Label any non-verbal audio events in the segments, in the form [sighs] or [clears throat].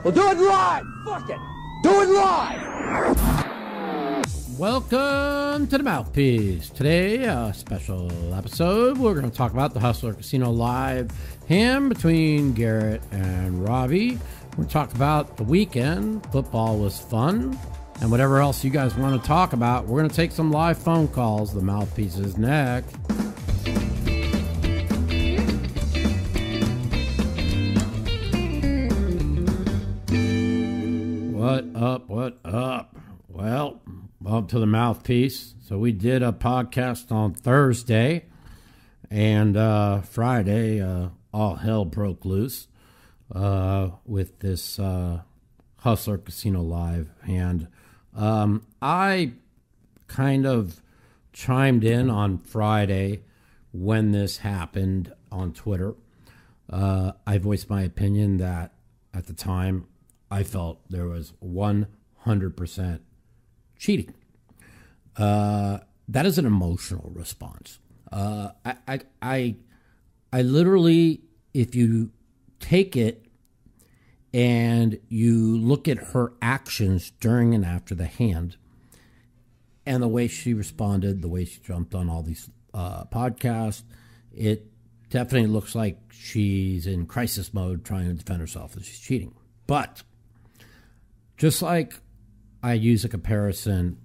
We'll do it live. Fuck it. Do it live. Welcome to the Mouthpiece. Today, a special episode. We're going to talk about the Hustler Casino Live hand between Garrett and Robbi. We're talk about the weekend. Football was fun. And whatever else you guys want to talk about, we're going to take some live phone calls. The Mouthpiece is next. To the mouthpiece. So we did a podcast on Thursday, and uh, Friday, uh, all hell broke loose uh, with this uh, Hustler Casino Live. And um, I kind of chimed in on Friday when this happened on Twitter. Uh, I voiced my opinion that at the time I felt there was 100% cheating. Uh, that is an emotional response. Uh, I, I, I, I literally, if you take it and you look at her actions during and after the hand, and the way she responded, the way she jumped on all these uh, podcasts, it definitely looks like she's in crisis mode trying to defend herself and she's cheating. But just like I use a comparison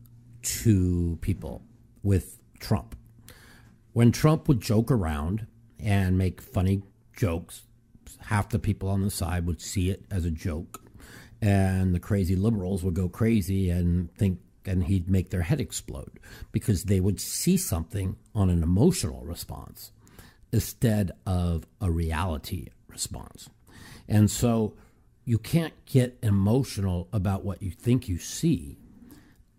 to people with Trump. When Trump would joke around and make funny jokes, half the people on the side would see it as a joke, and the crazy liberals would go crazy and think and he'd make their head explode because they would see something on an emotional response instead of a reality response. And so you can't get emotional about what you think you see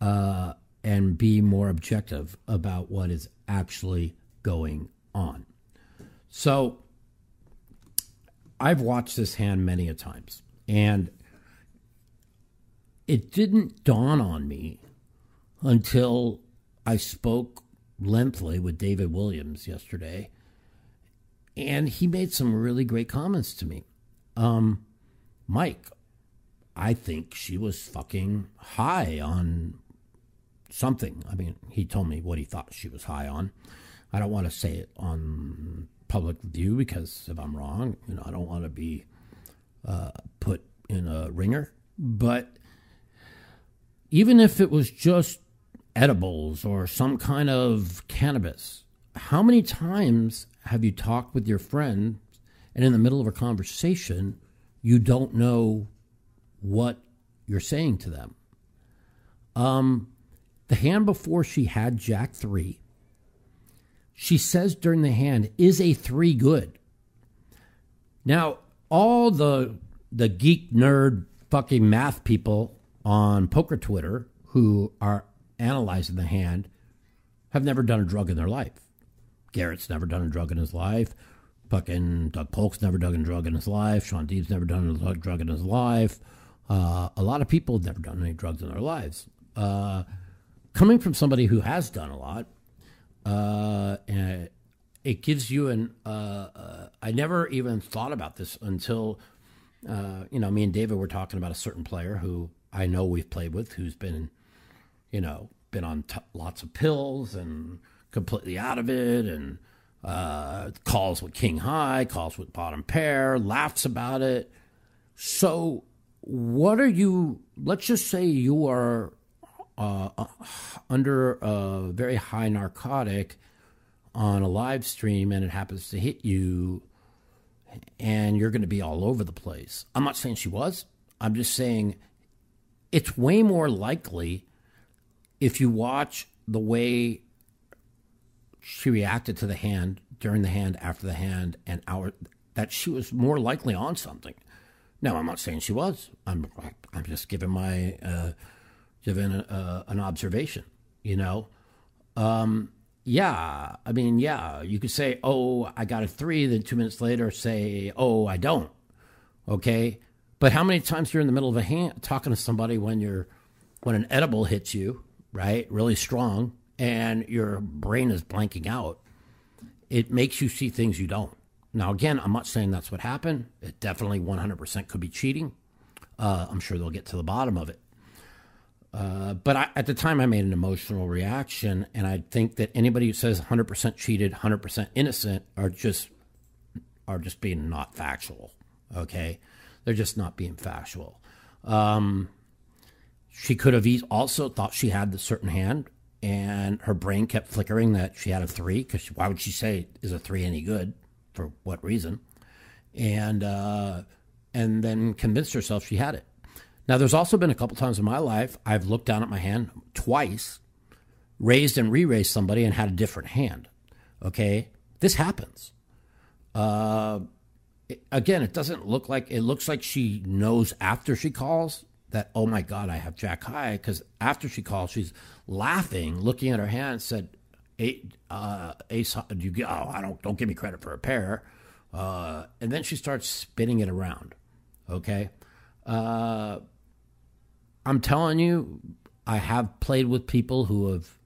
uh, and be more objective about what is actually going on. So I've watched this hand many a times, and it didn't dawn on me until I spoke lengthily with David Williams yesterday, and he made some really great comments to me. Um, Mike, I think she was fucking high on something. I mean, he told me what he thought she was high on. I don't want to say it on public view because if I'm wrong, you know, I don't want to be uh, put in a ringer. But even if it was just edibles or some kind of cannabis, how many times have you talked with your friend and in the middle of a conversation, you don't know what you're saying to them. Um, the hand before she had Jack 3, she says during the hand, is a 3 good? Now, all the the geek nerd fucking math people on poker Twitter who are analyzing the hand have never done a drug in their life. Garrett's never done a drug in his life. Fucking Doug Polk's never done a drug in his life. Shaun Deeb's never done a drug in his life. Uh, a lot of people have never done any drugs in their lives. Uh, coming from somebody who has done a lot, uh, it gives you an. Uh, uh, I never even thought about this until, uh, you know, me and David were talking about a certain player who I know we've played with, who's been, you know, been on t- lots of pills and completely out of it, and uh, calls with king high, calls with bottom pair, laughs about it. So, what are you? Let's just say you are uh, under a very high narcotic on a live stream and it happens to hit you, and you're going to be all over the place. I'm not saying she was. I'm just saying it's way more likely if you watch the way she reacted to the hand during the hand, after the hand, and hour that she was more likely on something. Now, I'm not saying she was. I'm I'm just giving my uh, giving a, uh, an observation. You know, um, yeah. I mean, yeah. You could say, "Oh, I got a three, then two minutes later say, "Oh, I don't." Okay, but how many times you're in the middle of a hand talking to somebody when you're when an edible hits you, right, really strong, and your brain is blanking out, it makes you see things you don't. Now, again, I'm not saying that's what happened. It definitely 100% could be cheating. Uh, I'm sure they'll get to the bottom of it. Uh, but I, at the time, I made an emotional reaction, and I think that anybody who says 100% cheated, 100% innocent are just are just being not factual. Okay, they're just not being factual. Um, she could have also thought she had the certain hand, and her brain kept flickering that she had a three. Because why would she say is a three any good? For what reason? And uh, and then convinced herself she had it. Now, there's also been a couple times in my life I've looked down at my hand twice, raised and re raised somebody, and had a different hand. Okay? This happens. Uh, it, again, it doesn't look like it looks like she knows after she calls that, oh my God, I have Jack High. Because after she calls, she's laughing, looking at her hand, and said, uh, Ace, do you get, oh, I don't, don't give me credit for a pair. Uh, and then she starts spinning it around. Okay. Uh, I'm telling you, I have played with people who have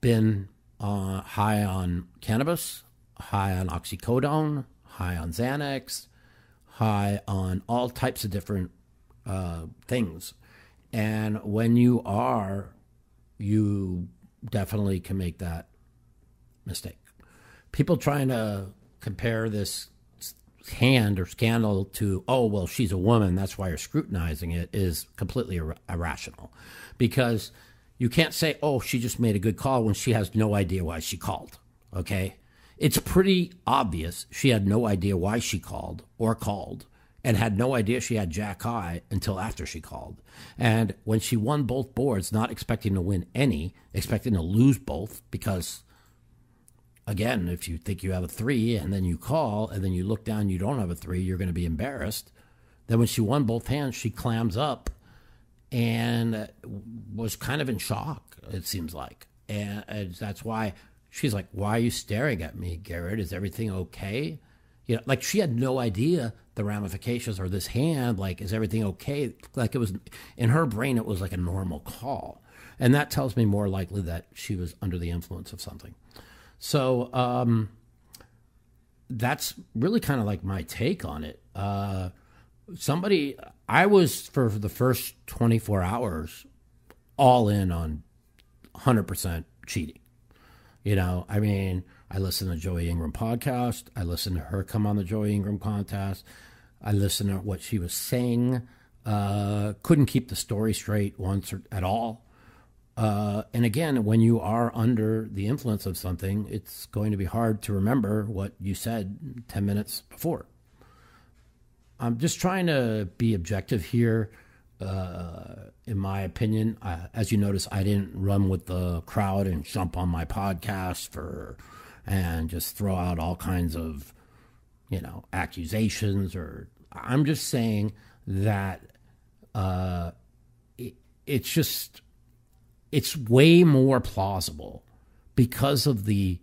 been uh, high on cannabis, high on oxycodone, high on Xanax, high on all types of different uh, things. And when you are, you definitely can make that mistake. People trying to compare this hand or scandal to, oh, well, she's a woman, that's why you're scrutinizing it, is completely ir- irrational. Because you can't say, oh, she just made a good call when she has no idea why she called. Okay? It's pretty obvious she had no idea why she called or called and had no idea she had Jack High until after she called. And when she won both boards, not expecting to win any, expecting to lose both because again, if you think you have a three and then you call and then you look down, you don't have a three, you're going to be embarrassed. Then when she won both hands, she clams up and was kind of in shock, it seems like. And, and that's why she's like, Why are you staring at me, Garrett? Is everything okay? You know, like she had no idea the ramifications or this hand, like, is everything okay? Like it was in her brain, it was like a normal call. And that tells me more likely that she was under the influence of something. So um, that's really kind of like my take on it. Uh, somebody, I was for the first 24 hours all in on 100% cheating. You know, I mean, I listened to Joey Ingram podcast. I listened to her come on the Joey Ingram contest. I listened to what she was saying. Uh, couldn't keep the story straight once or, at all. Uh, and again, when you are under the influence of something, it's going to be hard to remember what you said 10 minutes before. I'm just trying to be objective here. Uh, in my opinion, as you notice, I didn't run with the crowd and jump on my podcast for and just throw out all kinds of, you know, accusations. Or I'm just saying that uh, it, it's just it's way more plausible because of the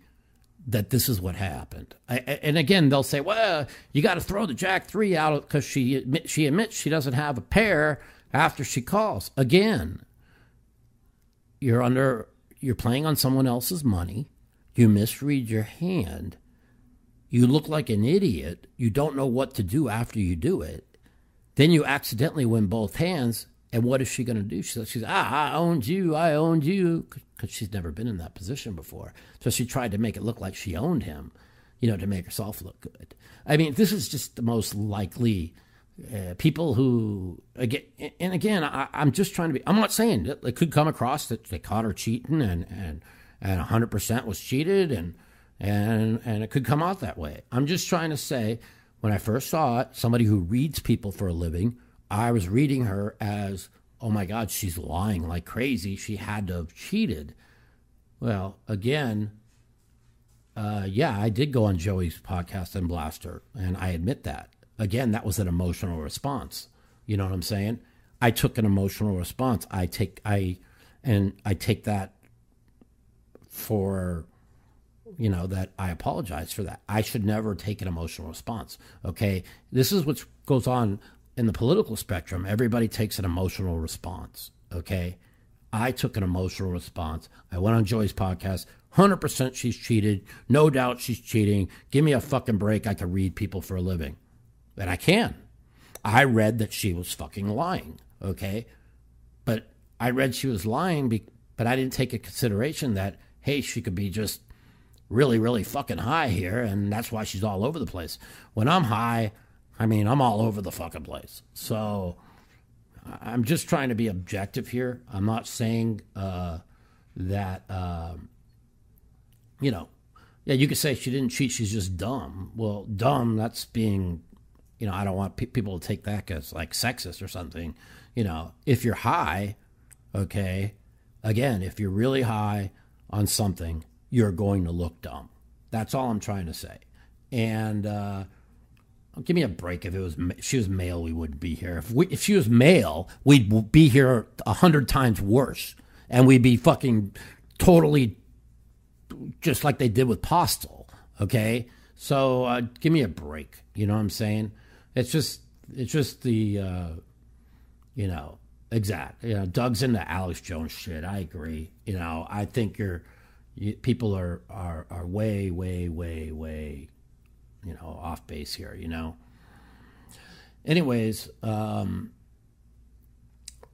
that this is what happened. I, and again, they'll say, "Well, you got to throw the Jack Three out because she she admits she doesn't have a pair after she calls." Again, you're under you're playing on someone else's money. You misread your hand. You look like an idiot. You don't know what to do after you do it. Then you accidentally win both hands and what is she going to do? She says, she's, ah, I owned you. I owned you. Because she's never been in that position before. So she tried to make it look like she owned him, you know, to make herself look good. I mean, this is just the most likely uh, people who, again, and again, I, am just trying to be, I'm not saying that it could come across that they caught her cheating and, and, and 100% was cheated and, and, and it could come out that way. I'm just trying to say, when I first saw it, somebody who reads people for a living, I was reading her as, oh my God, she's lying like crazy. She had to have cheated. Well, again, uh, yeah, I did go on Joey's podcast and blast her, and I admit that. Again, that was an emotional response. You know what I'm saying? I took an emotional response. I take I and I take that for you know that I apologize for that. I should never take an emotional response. Okay, this is what goes on in the political spectrum, everybody takes an emotional response. Okay. I took an emotional response. I went on Joey's podcast. 100% she's cheated. No doubt she's cheating. Give me a fucking break. I can read people for a living. And I can. I read that she was fucking lying. Okay, but I read she was lying, be, but I didn't take into consideration that hey, she could be just really, really fucking high here, and that's why she's all over the place. When I'm high, I mean, I'm all over the fucking place. So I'm just trying to be objective here. I'm not saying uh, that, uh, you know, yeah, you could say she didn't cheat, she's just dumb. Well, dumb, that's being, you know, I don't want pe- people to take that as like sexist or something. You know, if you're high, okay, again, if you're really high on something, you're going to look dumb. That's all I'm trying to say. And uh, give me a break. If it was if she was male, we wouldn't be here. If we, if she was male, we'd be here a hundred times worse, and we'd be fucking totally just like they did with Postle. Okay, so uh, give me a break. You know what I'm saying? It's just it's just the uh, you know exact. You know, Doug's into Alex Jones shit. I agree. You know, I think you're you, people are, are are way, way, way, way, you know, off base here. You know. Anyways, um,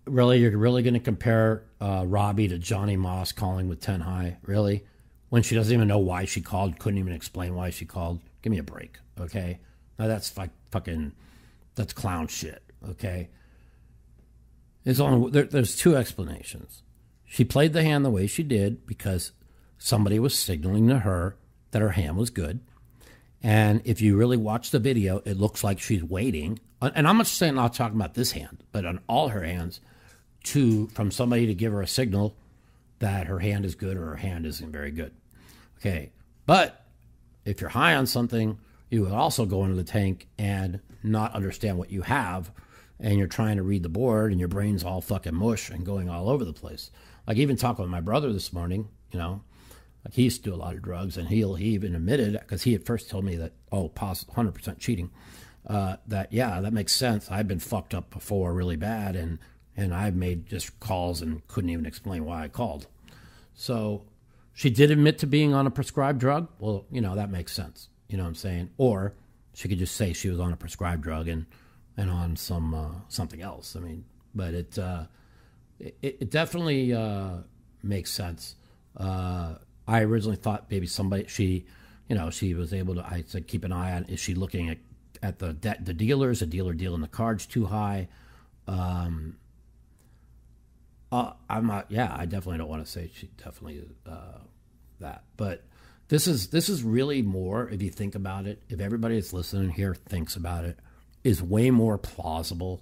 really, you're really going to compare uh, Robbi to Johnny Moss calling with ten high? Really? When she doesn't even know why she called, couldn't even explain why she called. Give me a break, okay? Now that's like fucking, that's clown shit, okay? There's only there, there's two explanations. She played the hand the way she did because somebody was signaling to her that her hand was good. And if you really watch the video, it looks like she's waiting. Uh, and I'm not saying not talking about this hand, but on all her hands, to from somebody to give her a signal that her hand is good or her hand isn't very good. Okay, but if you're high on something, you would also go into the tank and not understand what you have, and you're trying to read the board, and your brain's all fucking mush and going all over the place. Like even talking with my brother this morning, you know, like he used to do a lot of drugs, and he'll he even admitted because he at first told me that oh, possible hundred percent cheating. Uh, that yeah, that makes sense. I've been fucked up before really bad, and and I've made just calls and couldn't even explain why I called. So she did admit to being on a prescribed drug. Well, you know that makes sense. You know what I'm saying? Or she could just say she was on a prescribed drug and and on some uh, something else. I mean, but it uh, it, it, definitely uh, makes sense. I originally thought maybe somebody she, you know, she was able to. I said keep an eye on. Is she looking at at the de- the dealers? The dealer dealing the cards too high. Um, uh, I'm not. Yeah, I definitely don't want to say she definitely uh, that, but this is this is really more. If you think about it, if everybody that's listening here thinks about it, is way more plausible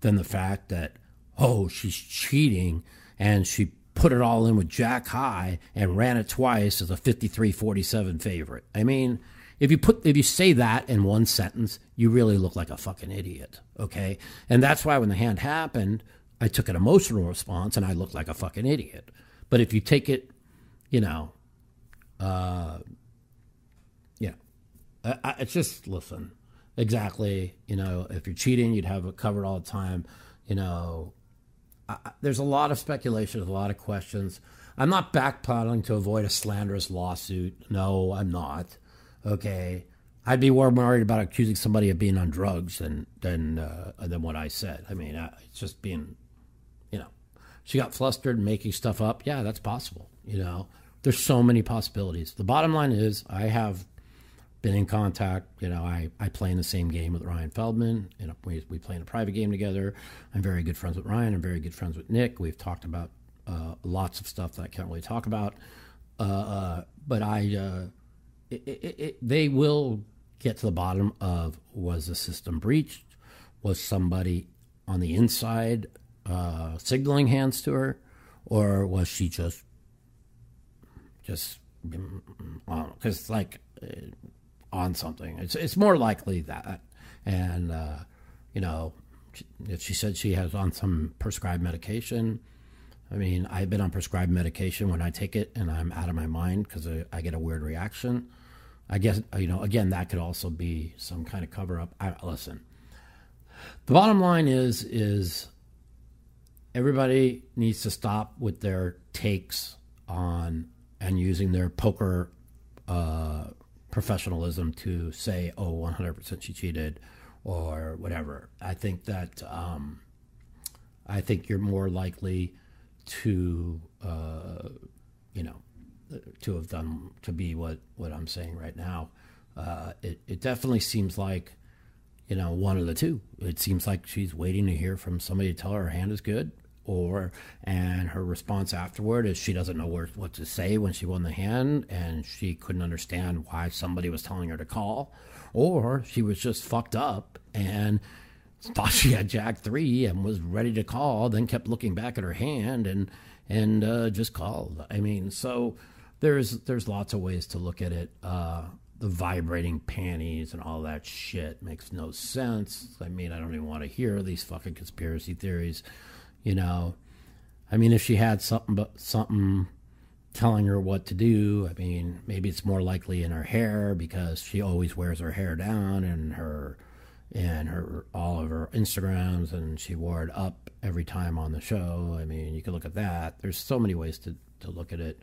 than the fact that oh she's cheating and she put it all in with Jack High and ran it twice as a 53-47 favorite. I mean, if you put if you say that in one sentence, you really look like a fucking idiot, okay? And that's why when the hand happened, I took an emotional response and I looked like a fucking idiot. But if you take it, you know, uh, yeah, I, it's just listen exactly. You know, if you're cheating, you'd have it covered all the time. You know, There's a lot of speculation, a lot of questions. I'm not backpedaling to avoid a slanderous lawsuit. No, I'm not. Okay. I'd be more worried about accusing somebody of being on drugs than than uh, than what I said. I mean, it's just being, you know, she got flustered making stuff up. Yeah, that's possible. You know, there's so many possibilities. The bottom line is, I have been in contact. You know, I, I play in the same game with Ryan Feldman. Know, we, we play in a private game together. I'm very good friends with Ryan. I'm very good friends with Nick. We've talked about uh, lots of stuff that I can't really talk about. Uh, uh, but I, uh, it, it, it, they will get to the bottom of was the system breached? Was somebody on the inside uh, signaling hands to her? Or was she just, just, because like, on something. It's it's more likely that, and uh, you know, if she said she has on some prescribed medication. I mean, I've been on prescribed medication when I take it and I'm out of my mind because I, I, get a weird reaction. I guess you know, again, that could also be some kind of cover up. I, listen, the bottom line is is everybody needs to stop with their takes on and using their poker uh, professionalism to say, oh, 100% she cheated, or whatever. I think that um, I think you're more likely to uh, you know to have done to be what what I'm saying right now. Uh, it it definitely seems like you know one of the two. It seems like she's waiting to hear from somebody to tell her her hand is good, or and her response afterward is she doesn't know where, what to say when she won the hand and she couldn't understand why somebody was telling her to call or she was just fucked up and thought she had jack three and was ready to call then kept looking back at her hand and and uh, just called. I mean so there's there's lots of ways to look at it. Uh, the vibrating panties and all that shit makes no sense. I mean i don't even want to hear these fucking conspiracy theories you know, I mean, if she had something, but something telling her what to do, I mean, maybe it's more likely in her hair because she always wears her hair down and her and her all of her Instagrams, and she wore it up every time on the show. I mean, you can look at that. There's so many ways to to look at it.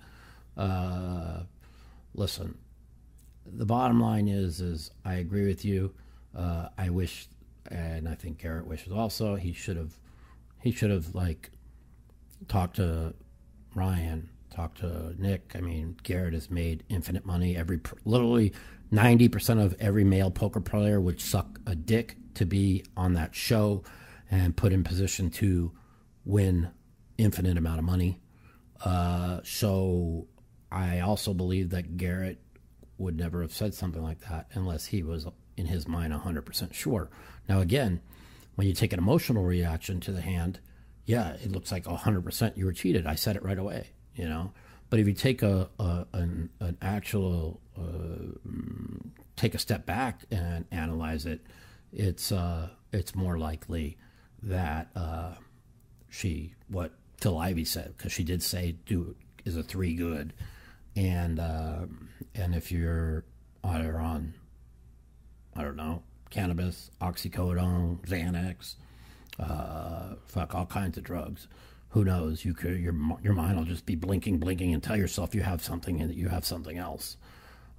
Uh, listen, the bottom line is, is I agree with you. Uh, I wish, and I think Garrett wishes also, he should have he should have like talked to Ryan, talked to Nick. I mean, Garrett has made infinite money. Every literally ninety percent of every male poker player would suck a dick to be on that show and put in position to win infinite amount of money. Uh, so I also believe that Garrett would never have said something like that unless he was in his mind 100% sure. Now, again, when you take an emotional reaction to the hand, yeah, it looks like 100% you were cheated. I said it right away, you know. But if you take a, a an, an actual uh, take a step back and analyze it, it's uh, it's more likely that uh, she what Phil Ivey said because she did say do is a three good, and uh, and if you're either on I don't know cannabis, oxycodone, Xanax, uh, fuck, all kinds of drugs. Who knows? You could your your mind will just be blinking, blinking, and tell yourself you have something and that you have something else.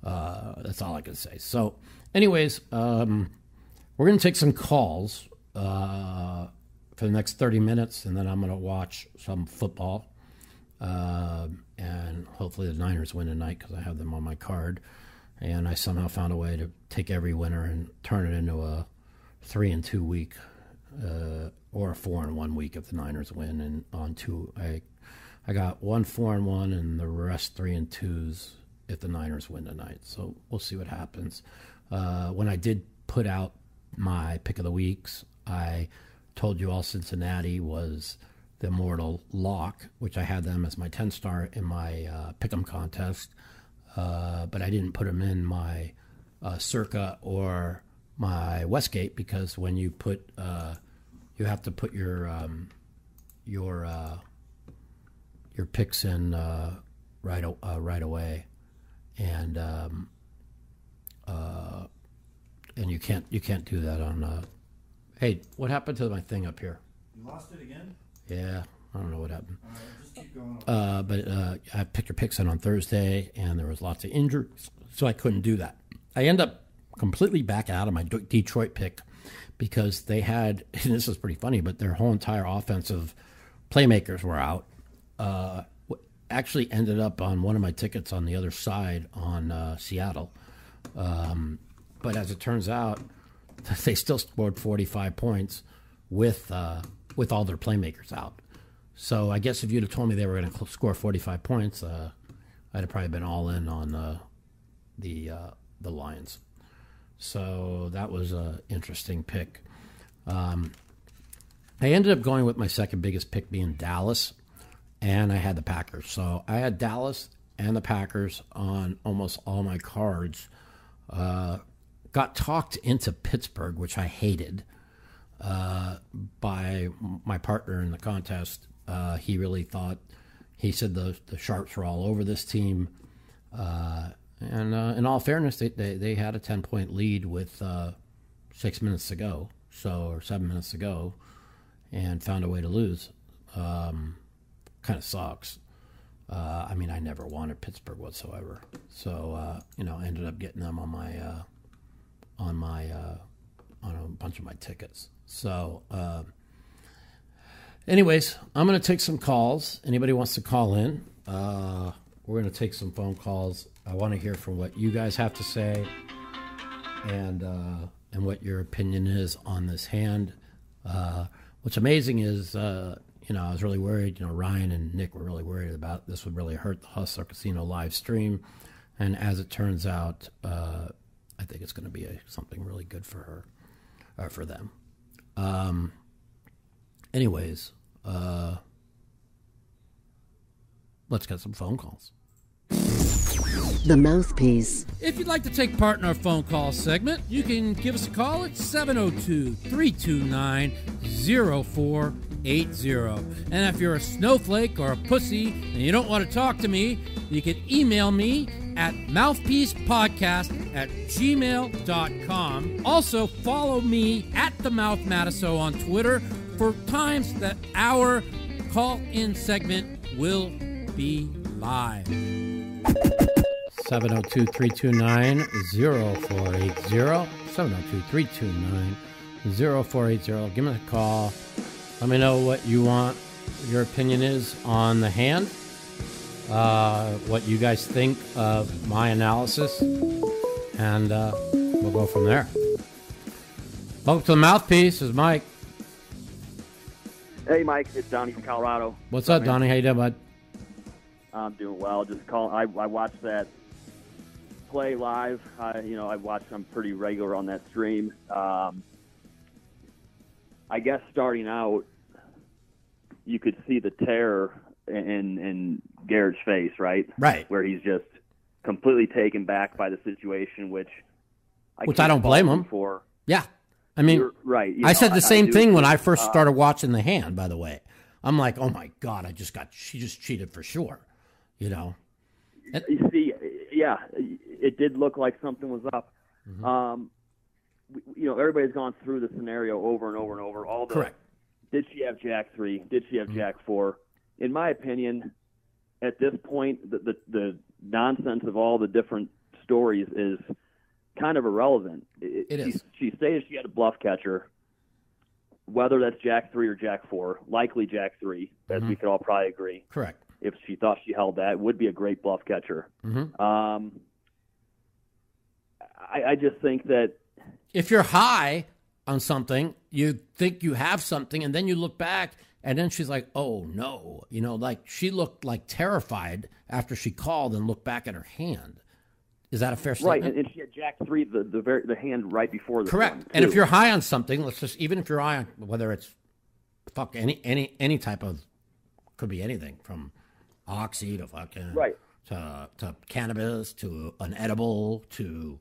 Uh, that's all I can say. So, anyways, um, we're gonna take some calls uh, for the next thirty minutes, and then I'm gonna watch some football, uh, and hopefully the Niners win tonight because I have them on my card and I somehow found a way to take every winner and turn it into a three and two week, uh, or a four and one week if the Niners win. And on two, I, I got one four and one, and the rest three and twos if the Niners win tonight. So we'll see what happens. Uh, when I did put out my pick of the weeks, I told you all Cincinnati was the immortal lock, which I had them as my 10 star in my uh, pick'em contest. Uh, but I didn't put them in my uh, Circa or my Westgate because when you put, uh, you have to put your um, your uh, your picks in uh, right right away, and um, and you can't you can't do that on. hey, what happened to my thing up here? You lost it again? Yeah, I don't know what happened. Uh, but uh, I picked your picks in on Thursday, and there was lots of injuries, so I couldn't do that. I end up completely back out of my Detroit pick because they had, [laughs] and this is pretty funny, but their whole entire offensive playmakers were out. Uh, actually ended up on one of my tickets on the other side on uh, Seattle. Um, but as it turns out, [laughs] they still scored 45 points with uh, with all their playmakers out. So I guess if you'd have told me they were going to score 45 points, uh, I'd have probably been all in on uh, the uh, the Lions. So that was an interesting pick. Um, I ended up going with my second biggest pick being Dallas, and I had the Packers. So I had Dallas and the Packers on almost all my cards. Uh, got talked into Pittsburgh, which I hated, uh, by my partner in the contest uh, he really thought he said the the sharps were all over this team. Uh, and uh, in all fairness, they, they, they, had a 10 point lead with uh, six minutes to go, so or seven minutes to go, and found a way to lose. Um, kind of sucks. Uh, I mean, I never wanted Pittsburgh whatsoever, so uh, you know, ended up getting them on my on my on a bunch of my tickets. So, anyways, I'm going to take some calls. Anybody wants to call in? Uh, we're going to take some phone calls. I want to hear from what you guys have to say, and uh, and what your opinion is on this hand. Uh, what's amazing is, uh, you know, I was really worried. You know, Ryan and Nick were really worried about this would really hurt the Hustler Casino live stream, and as it turns out, uh, I think it's going to be a, something really good for her, or for them. Um, anyways, uh, let's get some phone calls. The Mouthpiece. If you'd like to take part in our phone call segment, you can give us a call at 702 329 0480. And if you're a snowflake or a pussy and you don't want to talk to me, you can email me at mouthpiecepodcast at gmail.com. Also, follow me at the Mouth Matusow on Twitter for times that our call in segment will be live. 702 329 0480. 702 329 0480. Give me a call. Let me know what you want, your opinion is on the hand, uh, what you guys think of my analysis, and uh, we'll go from there. Welcome to the Mouthpiece. Is Mike. Hey, Mike, it's Donnie from Colorado. What's up, Donnie? How you doing, bud? I'm doing well. Just call. I, I watched that play live. I, you know, I watch. I'm pretty regular on that stream. Um, I guess starting out, you could see the terror in in Garrett's face, right? Right. Where he's just completely taken back by the situation, which I Which I don't blame him. for. Yeah. I mean, You're right. You I know, said the same do thing when I first uh, started watching the hand, by the way. I'm like, oh my God, I just got, she just cheated for sure. You know? You see, yeah, it did look like something was up. Mm-hmm. Um, you know, everybody's gone through the scenario over and over and over. All the Correct. Mm-hmm. did she have Jack three? Did she have Jack four? In my opinion, at this point, the, the the nonsense of all the different stories is kind of irrelevant. It, It she, is. She stated she had a bluff catcher. Whether that's Jack three or Jack four, likely Jack three, as Mm-hmm. we could all probably agree Correct. if she thought she held that, it would be a great bluff catcher. Mhm. Um, I, I just think that If you're high on something, you think you have something, and then you look back, and then she's like, oh no. You know, like she looked like terrified after she called and looked back at her hand. Is that a fair right, statement? and, and she had Jack three, the the, very, the hand right before the Correct. one, And if you're high on something, let's just even if you're high on whether it's fuck any any any type of could be anything from oxy to fucking Right. to to cannabis to an edible to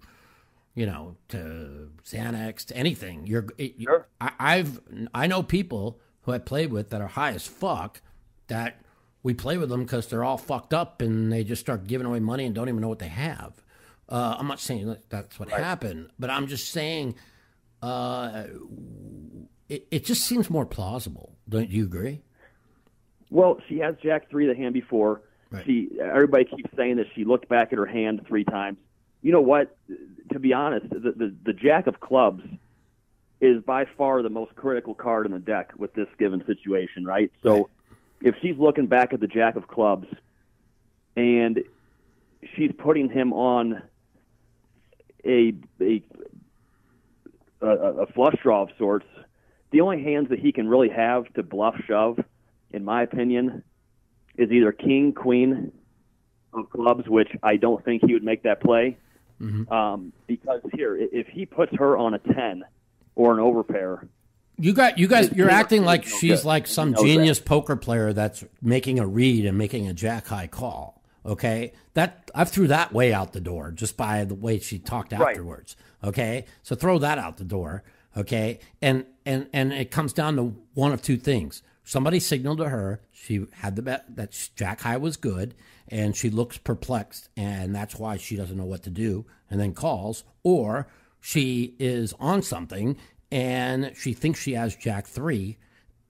you know to Xanax to anything. You're it, you- Sure. I, I've I know people who I played with that are high as fuck that we play with them because they're all fucked up and they just start giving away money and don't even know what they have. Uh, I'm not saying that that's what happened, but I'm just saying uh, it, it just seems more plausible. Don't you agree? Well, she has Jack three the hand before. Right. She everybody keeps saying that she looked back at her hand three times. You know what? To be honest, the the, the Jack of clubs is by far the most critical card in the deck with this given situation, right? So Right. if she's looking back at the Jack of clubs and she's putting him on a a a, a flush draw of sorts, the only hands that he can really have to bluff shove, in my opinion, is either king, queen of clubs, which I don't think he would make that play. Um, because here, if he puts her on a ten or an overpair, you got you guys. You're acting like she's like some knows that. genius poker player that's making a read and making a jack high call. Okay, that I threw that way out the door just by the way she talked Right. afterwards. Okay, so throw that out the door. Okay, and and and it comes down to one of two things. Somebody signaled to her she had the bet that Jack High was good, and she looks perplexed, and that's why she doesn't know what to do, and then calls, or she is on something and she thinks she has Jack three,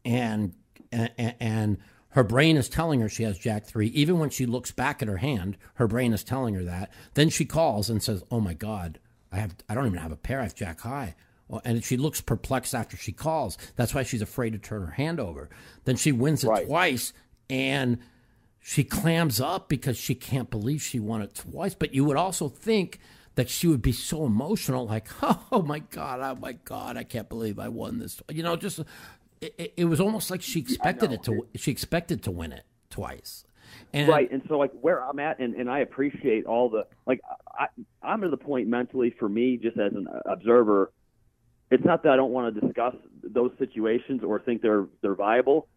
and and, and her brain is telling her she has Jack three. Even when she looks back at her hand, her brain is telling her that. Then she calls and says, "Oh my God, I have I don't even have a pair. I have Jack high. And she looks perplexed after she calls. That's why she's afraid to turn her hand over. Then she wins it Right. twice and she clams up because she can't believe she won it twice. But you would also think that she would be so emotional, like, [laughs] oh my God, oh my God, I can't believe I won this. You know, just it, it- was almost like she expected it to she expected to win it twice. And right and so like where i'm at and, and i appreciate all the like I, i'm to the point mentally for me just as an observer it's not that i don't want to discuss those situations or think they're they're viable.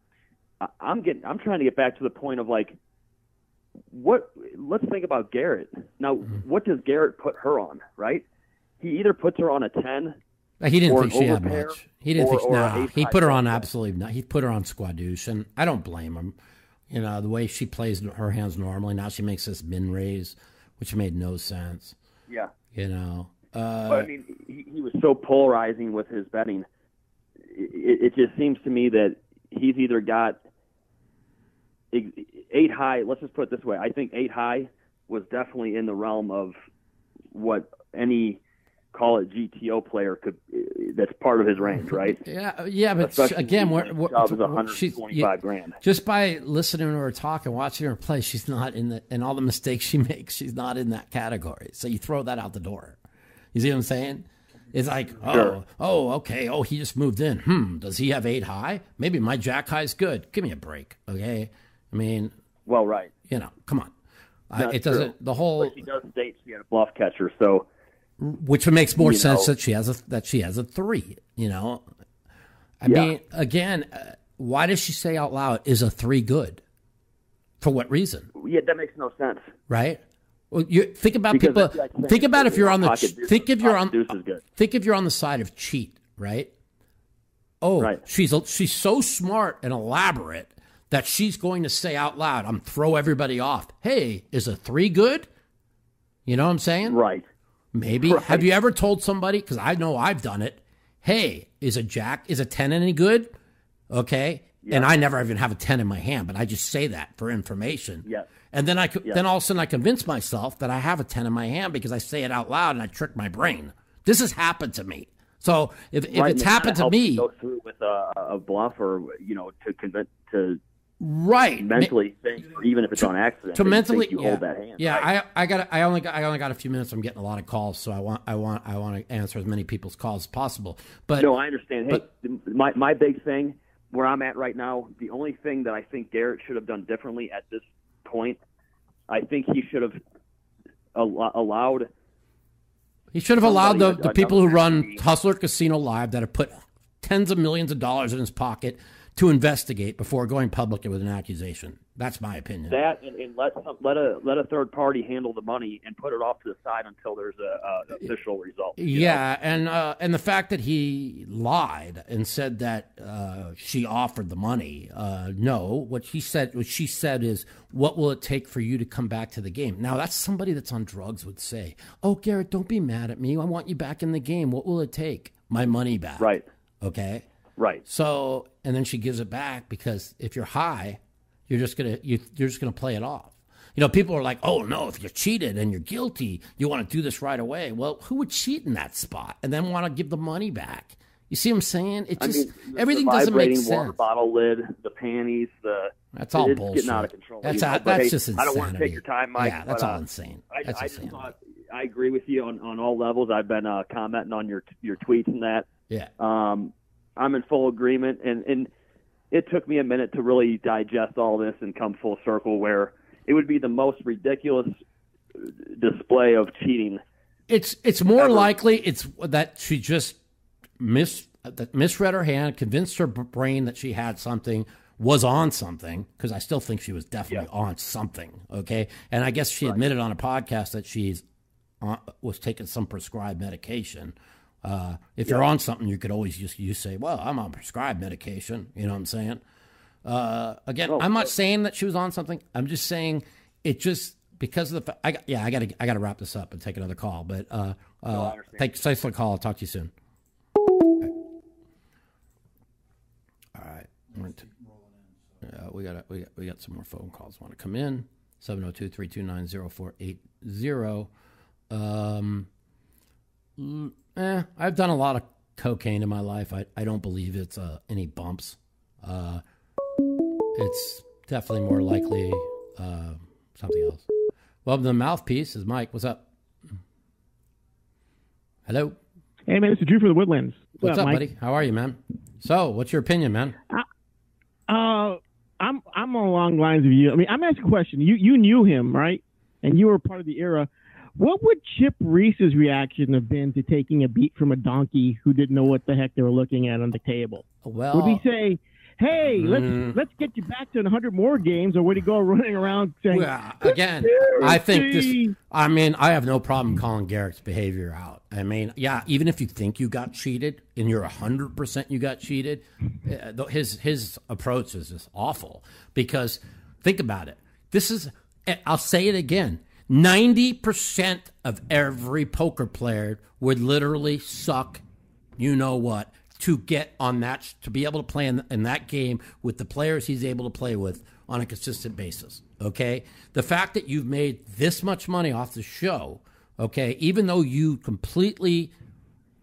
I, i'm getting i'm trying to get back to the point of like what let's think about garrett. Now mm-hmm. what does garrett put her on right? He either puts her on a 10 He didn't think she had much. He didn't or- think. Nah, he put her on absolutely not. He put her on squadoosh, and I don't blame him. You know the way she plays her hands normally. Now she makes this min raise, which made no sense. yeah You know. Uh, But I mean, he, he was so polarizing with his betting. It, it just seems to me that he's either got eight high. Let's just put it this way: I think eight high was definitely in the realm of what any call it GTO player could. That's part of his range, right? [laughs] yeah, yeah, but Especially again, we're, we're, job is she's- 125 grand. Just by listening to her talk and watching her play, she's not in the and all the mistakes she [laughs] makes, she's not in that category. So you throw that out the door. You see what I'm saying? It's like, oh, Sure. oh, okay, oh, he just moved in. Hmm, does he have eight high? Maybe my jack high's good. Give me a break, okay? I mean, Well, right. you know, come on. That's it doesn't. true. The whole, But she does state she had a bluff catcher, so which makes more you sense know. that she has a that she has a three. You know, I Yeah. mean, again, uh, why does she say out loud is a three good? For what reason? yeah, that makes no sense. right? Well, you think about Because people. like think about if you're on the deuce- think if you're on pocket deuce is good. think if you're on the side of cheat, right? Oh, Right. she's she's so smart and elaborate that she's going to say out loud, "I'm throw everybody off." Hey, is a three good? You know what I'm saying? Right. Maybe. Right. Have you ever told somebody? Because I know I've done it. Hey, is a jack is a ten any good? Okay, and I never even have a ten in my hand, but I just say that for information. Yeah. And then I Yeah. then all of a sudden I convince myself that I have a ten in my hand because I say it out loud and I trick my brain. This has happened to me. So if, if right, it's happened to me, go through with a, a bluff or you know to convince to right? mentally think, even if it's on accident, to mentally you yeah, hold that hand. Yeah, right? I I got I only got I only got a few minutes. I'm getting a lot of calls, so I want I want I want to answer as many people's calls as possible. But no, I understand. Hey, but- my my big thing where I'm at right now, the only thing that I think Garrett should have done differently at this point, I think he should have al- allowed. He should have allowed the, the people who run Hustler Casino Live that have put tens of millions of dollars in his pocket to investigate before going public with an accusation. That's my opinion. That and, and let let a let a third party handle the money and put it off to the side until there's a, a official result. you know? yeah, and uh, and the fact that he lied and said that uh, she offered the money. Uh, no, what he said, what she said is, "What will it take for you to come back to the game?" Now that's somebody that's on drugs would say, "Oh, Garrett, don't be mad at me. I want you back in the game. What will it take? My money back." Right. Okay. Right. So, and then she gives it back because if you're high, you're just gonna you, you're just gonna play it off. You know, people are like, "Oh no, if you're cheated and you're guilty, you want to do this right away." Well, who would cheat in that spot and then want to give the money back? You see what I'm saying? It I just mean, everything doesn't make vibrating water bottle lid, the panties, the That's all bullshit. getting out of control. That's you know, that's hey, just insanity. I don't want to take your time, Mike. Yeah, that's but, all uh, insane. I, That's I just insanity. thought I agree with you on, on all levels. I've been uh, commenting on your your tweets and that. yeah. Um, I'm in full agreement, and and it took me a minute to really digest all this and come full circle where it would be the most ridiculous uh, display of cheating. It's it's more Ever. likely it's that she just mis that misread her hand, convinced her brain that she had something, was on something because I still think she was definitely on something. Okay, and I guess she admitted on a podcast that she's on, was taking some prescribed medication. Uh, if you're on something, you could always just you say, "Well, I'm on prescribed medication." You know what I'm saying? Uh, again, Oh, I'm not saying that she was on something. I'm just saying it just because of the I got, yeah I got to I got to wrap this up and take another call. But uh, uh, understand. thanks thanks for the call. I'll talk to you soon. All right, yeah, we got we got we got some more phone calls. Want to come in? 702-329-0480. Um, mm, eh, I've done a lot of cocaine in my life. I, I don't believe it's uh, any bumps. Uh, it's definitely more likely uh, something else. Well, the mouthpiece is Mike. What's up? Hello. Hey man, this is Drew from the Woodlands. What's up, buddy? How are you, man? So, what's your opinion, man? Uh, I'm I'm along the lines of you. I mean, I'm asking a question. You you knew him, right? And you were part of the era. What would Chip Reese's reaction have been to taking a beat from a donkey who didn't know what the heck they were looking at on the table? Well, would he say, "Hey, let's Mm. let's get you back to 100 more games," or would he go running around saying, Well, again, I think this. I mean, I have no problem calling Garrett's behavior out. I mean, yeah, even if you think you got cheated and you're hundred percent you got cheated, uh, his his approach is just awful. Because think about it. This is. eh, I'll say it again. Ninety percent of every poker player would literally suck you know what, to get on that, to be able to play in, in that game with the players he's able to play with on a consistent basis. Okay. The fact that you've made this much money off the show, okay, even though you completely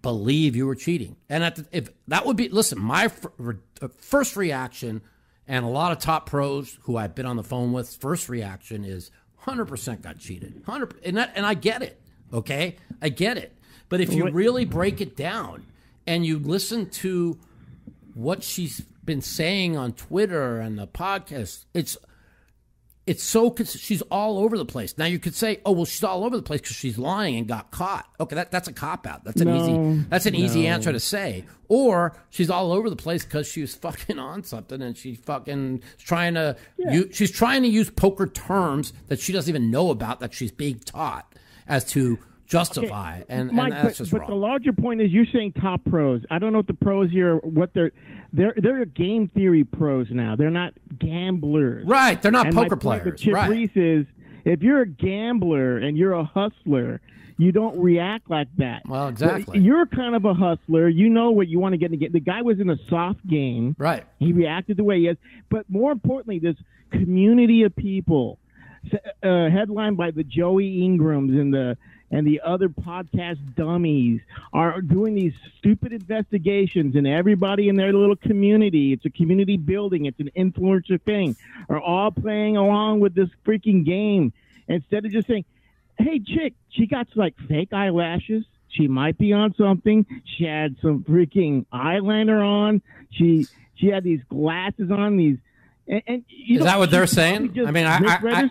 believe you were cheating. And the, if that would be, listen, my uh, first reaction, and a lot of top pros who I've been on the phone with, first reaction is 100% got cheated. 100 and that, and I get it. Okay? I get it. But if you really break it down and you listen to what she's been saying on Twitter and the podcast, it's it's so she's all over the place. Now you could say, "Oh, well, she's all over the place because she's lying and got caught." Okay, that, that's a cop out. That's an No, easy. That's an easy answer to say. Or she's all over the place because she was [laughs] fucking on something and she's fucking trying to. u- she's trying to use poker terms that she doesn't even know about that she's being taught as to justify, and, Mike, and that's but, just but wrong. the larger point is you're saying top pros. I don't know what the pros here, what they're they're they're game theory pros now. They're not gamblers. Right, they're not and poker players, Chip right. Reese is if you're a gambler and you're a hustler, you don't react like that. Well, exactly. You're kind of a hustler. You know what you want to get to get. The guy was in a soft game. Right. He reacted the way he is. But more importantly, this community of people, uh, headlined by the Joey Ingrams and the and the other podcast dummies, are doing these stupid investigations, and everybody in their little community, it's a community building, it's an influencer thing, are all playing along with this freaking game instead of just saying, "Hey, chick, she got like fake eyelashes." She might be on something. She had some freaking eyeliner on. She she had these glasses on. These and, and you Is that what they're saying? I mean, I- I-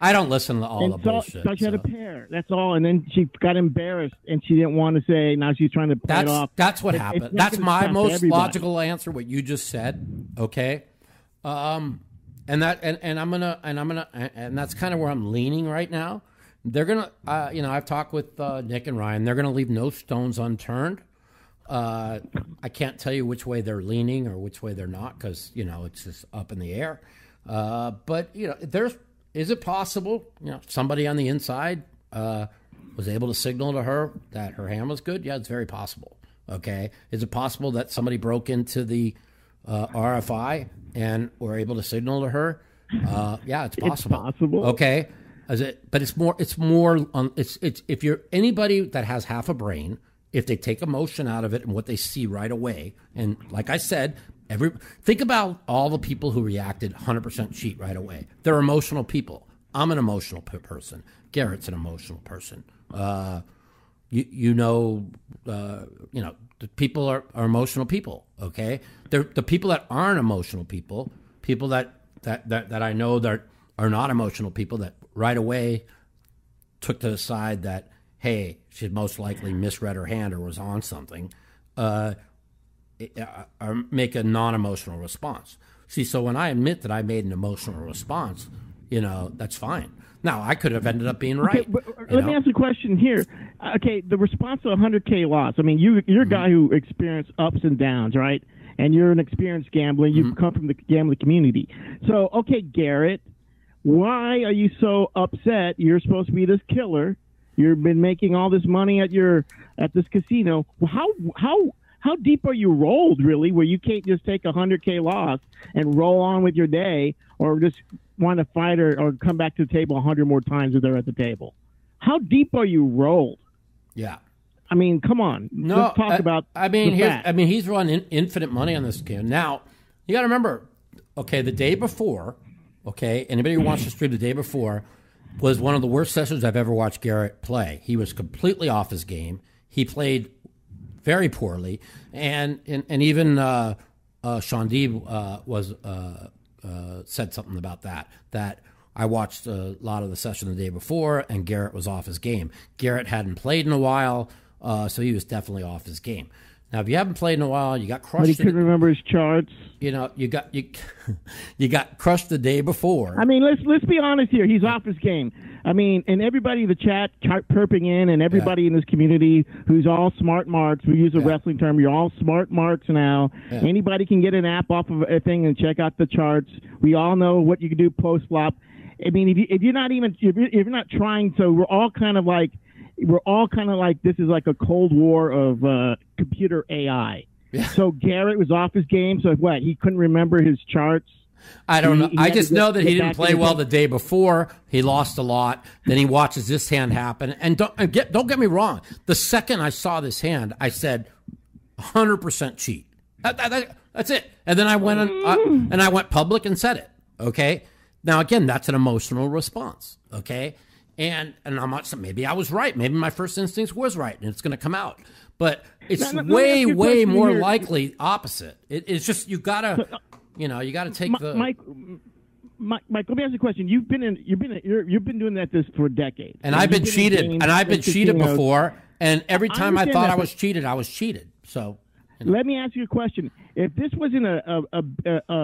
I don't listen to all the saw, bullshit. thought she had a pair. That's all. And then she got embarrassed and she didn't want to say. Now she's trying to play That's it off. that's what It- happened. That's my most everybody. logical answer. What you just said, okay? Um, and that and, and I'm gonna and I'm gonna and- and that's kind of where I'm leaning right now. They're gonna, uh, you know, I've talked with uh, Nick and Ryan. They're gonna leave no stones unturned. Uh, I can't tell you which way they're leaning or which way they're not because you know it's just up in the air. Uh, but you know, there's is it possible? You know, somebody on the inside uh, was able to signal to her that her hand was good. Yeah, it's very possible. Okay, is it possible that somebody broke into the uh, RFI and were able to signal to her? Uh, yeah, it's possible. It's possible. Okay, is it? But it's more. It's more. On, it's it's if you're anybody that has half a brain, if they take emotion out of it and what they see right away, and like I said, every think about all the people who reacted 100% cheat right away. They're emotional people. I'm an emotional p- person. Garrett's an emotional person. Uh, you you know uh, you know the people are, are emotional people. Okay, they're the people that aren't emotional people. People that that that, that I know that are not emotional people that right away took to the side that hey she most likely misread her hand or was on something. Uh, uh, or make a non-emotional response. See, so when I admit that I made an emotional response, you know that's fine. Now I could have ended up being right. Okay, but you let me ask a question here. Uh, Okay, the response to a 100K loss. I mean, you, you're a Mm-hmm. guy who experienced ups and downs, right? And you're an experienced gambler. You Mm-hmm. come from the gambling community. So, okay, Garrett, why are you so upset? You're supposed to be this killer. You've been making all this money at your at this casino. Well, How how how deep are you rolled, really, where you can't just take a 100K loss and roll on with your day, or just want to fight or, or come back to the table a hundred more times if they're at the table? How deep are you rolled? Yeah. I mean, come on. No, Let's talk I, about. I mean. I mean, he's run in, infinite money on this game. Now, you got to remember, okay, the day before, okay, anybody who wants to stream the day before was one of the worst sessions I've ever watched Garrett play. He was completely off his game. He played very poorly, and and, and even uh, uh, Shaun Deeb uh, was uh, uh, said something about that. That I watched a lot of the session the day before, and Garrett was off his game. Garrett hadn't played in a while, uh, so he was definitely off his game. Now, if you haven't played in a while, you got crushed. but he couldn't the- remember his charts. you know, you got you, [laughs] you got crushed the day before. I mean, let's let's be honest here. He's off his game. I mean, and everybody in the chat perping in, and everybody in this community who's all smart marks. We use a Yeah. wrestling term. You're all smart marks now. Yeah. Anybody can get an app off of a thing and check out the charts. We all know what you can do post flop. I mean, if you if you're not even if you're, if you're not trying, so we're all kind of like we're all kind of like this is like a cold war of uh, computer AI. So Garrett was off his game. So what? He couldn't remember his charts. I don't He- know. he I just know that he didn't play well the day before. He lost a lot. Then he watches this hand happen, and don't and get don't get me wrong. The second I saw this hand, I said, "100 percent cheat." That, that- that- that's it. And then I went on, uh, and I went public and said it. Okay. Now again, that's an emotional response. Okay. And and I'm not. Maybe I was right. Maybe my first instinct was right, and it's going to come out. But it's way you way more here. likely opposite. It, it's just you gotta, uh, you know, you gotta take the. Mike, Mike, Mike, let me ask you a question. You've been in, you've been, you're, you've been doing that this for decades, And I've been cheated, games, and I've been cheated before. And every time I, understand thought that, I was cheated, I was cheated. So Let me ask you a question. If this wasn't a a a, a,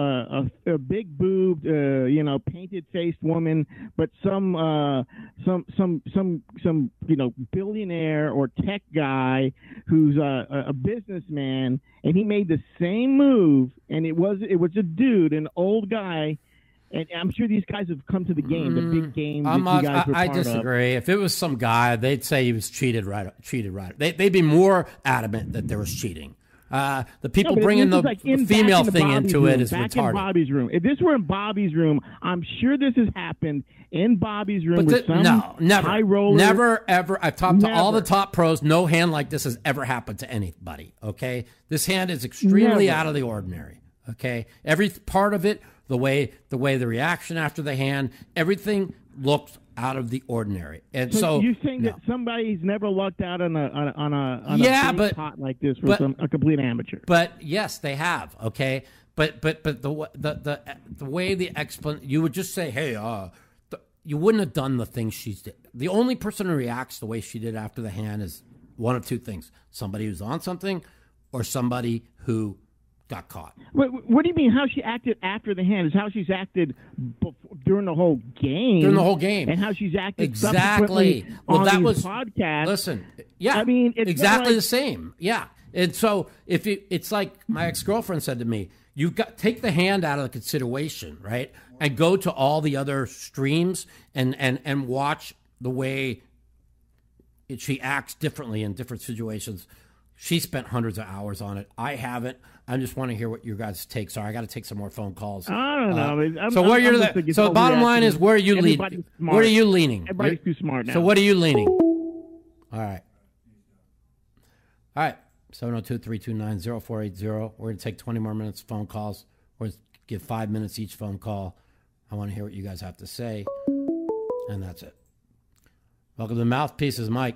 a, a big boobed, uh, you know, painted faced woman, but some uh, some some some some you know billionaire or tech guy who's a, a- businessman, and he made the same move, and it was it was a dude, an old guy. And I'm sure these guys have come to the game, the big game that you guys were I, I part of. disagree. If it was some guy, they'd say he was cheated. Right, cheated. Right. They, they'd be more adamant that there was cheating. Uh, the people No, bringing the, like in- female in thing Bobby's into it room, is back in. Bobby's room. If this were in Bobby's room, I'm sure this has happened in Bobby's room But with the- some no, never, high roller. never, ever. I've talked to all the top pros. No hand like this has ever happened to anybody. Okay, this hand is extremely Never. out of the ordinary. Okay, every part of it, the way, the way the reaction after the hand, everything looked out of the ordinary. And So, so, you think no. that somebody's never lucked out on a on a on a, on Yeah, a but- pot like this for but- some a complete amateur? But yes, they have. Okay, but but but the the the the way the explan you would just say, hey, uh, the, you wouldn't have done the things she's did. The only person who reacts the way she did after the hand is one of two things: somebody who's on something, or somebody who got caught. What, what do you mean? How she acted after the hand is how she's acted before, during the whole game. During the whole game. and how she's acted Exactly. Well, that was podcast. Listen, yeah, I mean, it's exactly like- the same. Yeah, and so if you, it's like my ex girlfriend said to me, you've got take the hand out of the consideration, right, and go to all the other streams and and and watch the way she acts differently in different situations. She spent hundreds of hours on it. I haven't. I just want to hear what your guys' takes are. I got to take some more phone calls. I don't know. Uh, I'm- so I'm- where you're I'm the, so the bottom line is where are you leaning? Everybody's Where are you leaning? Everybody's You're- too smart now. So what are you leaning? All right. All right. 702-329-0480. We're going to take 20 more minutes of phone calls. We're going to give five minutes each phone call. I want to hear what you guys have to say. And that's it. Welcome to the Mouthpieces, Mike.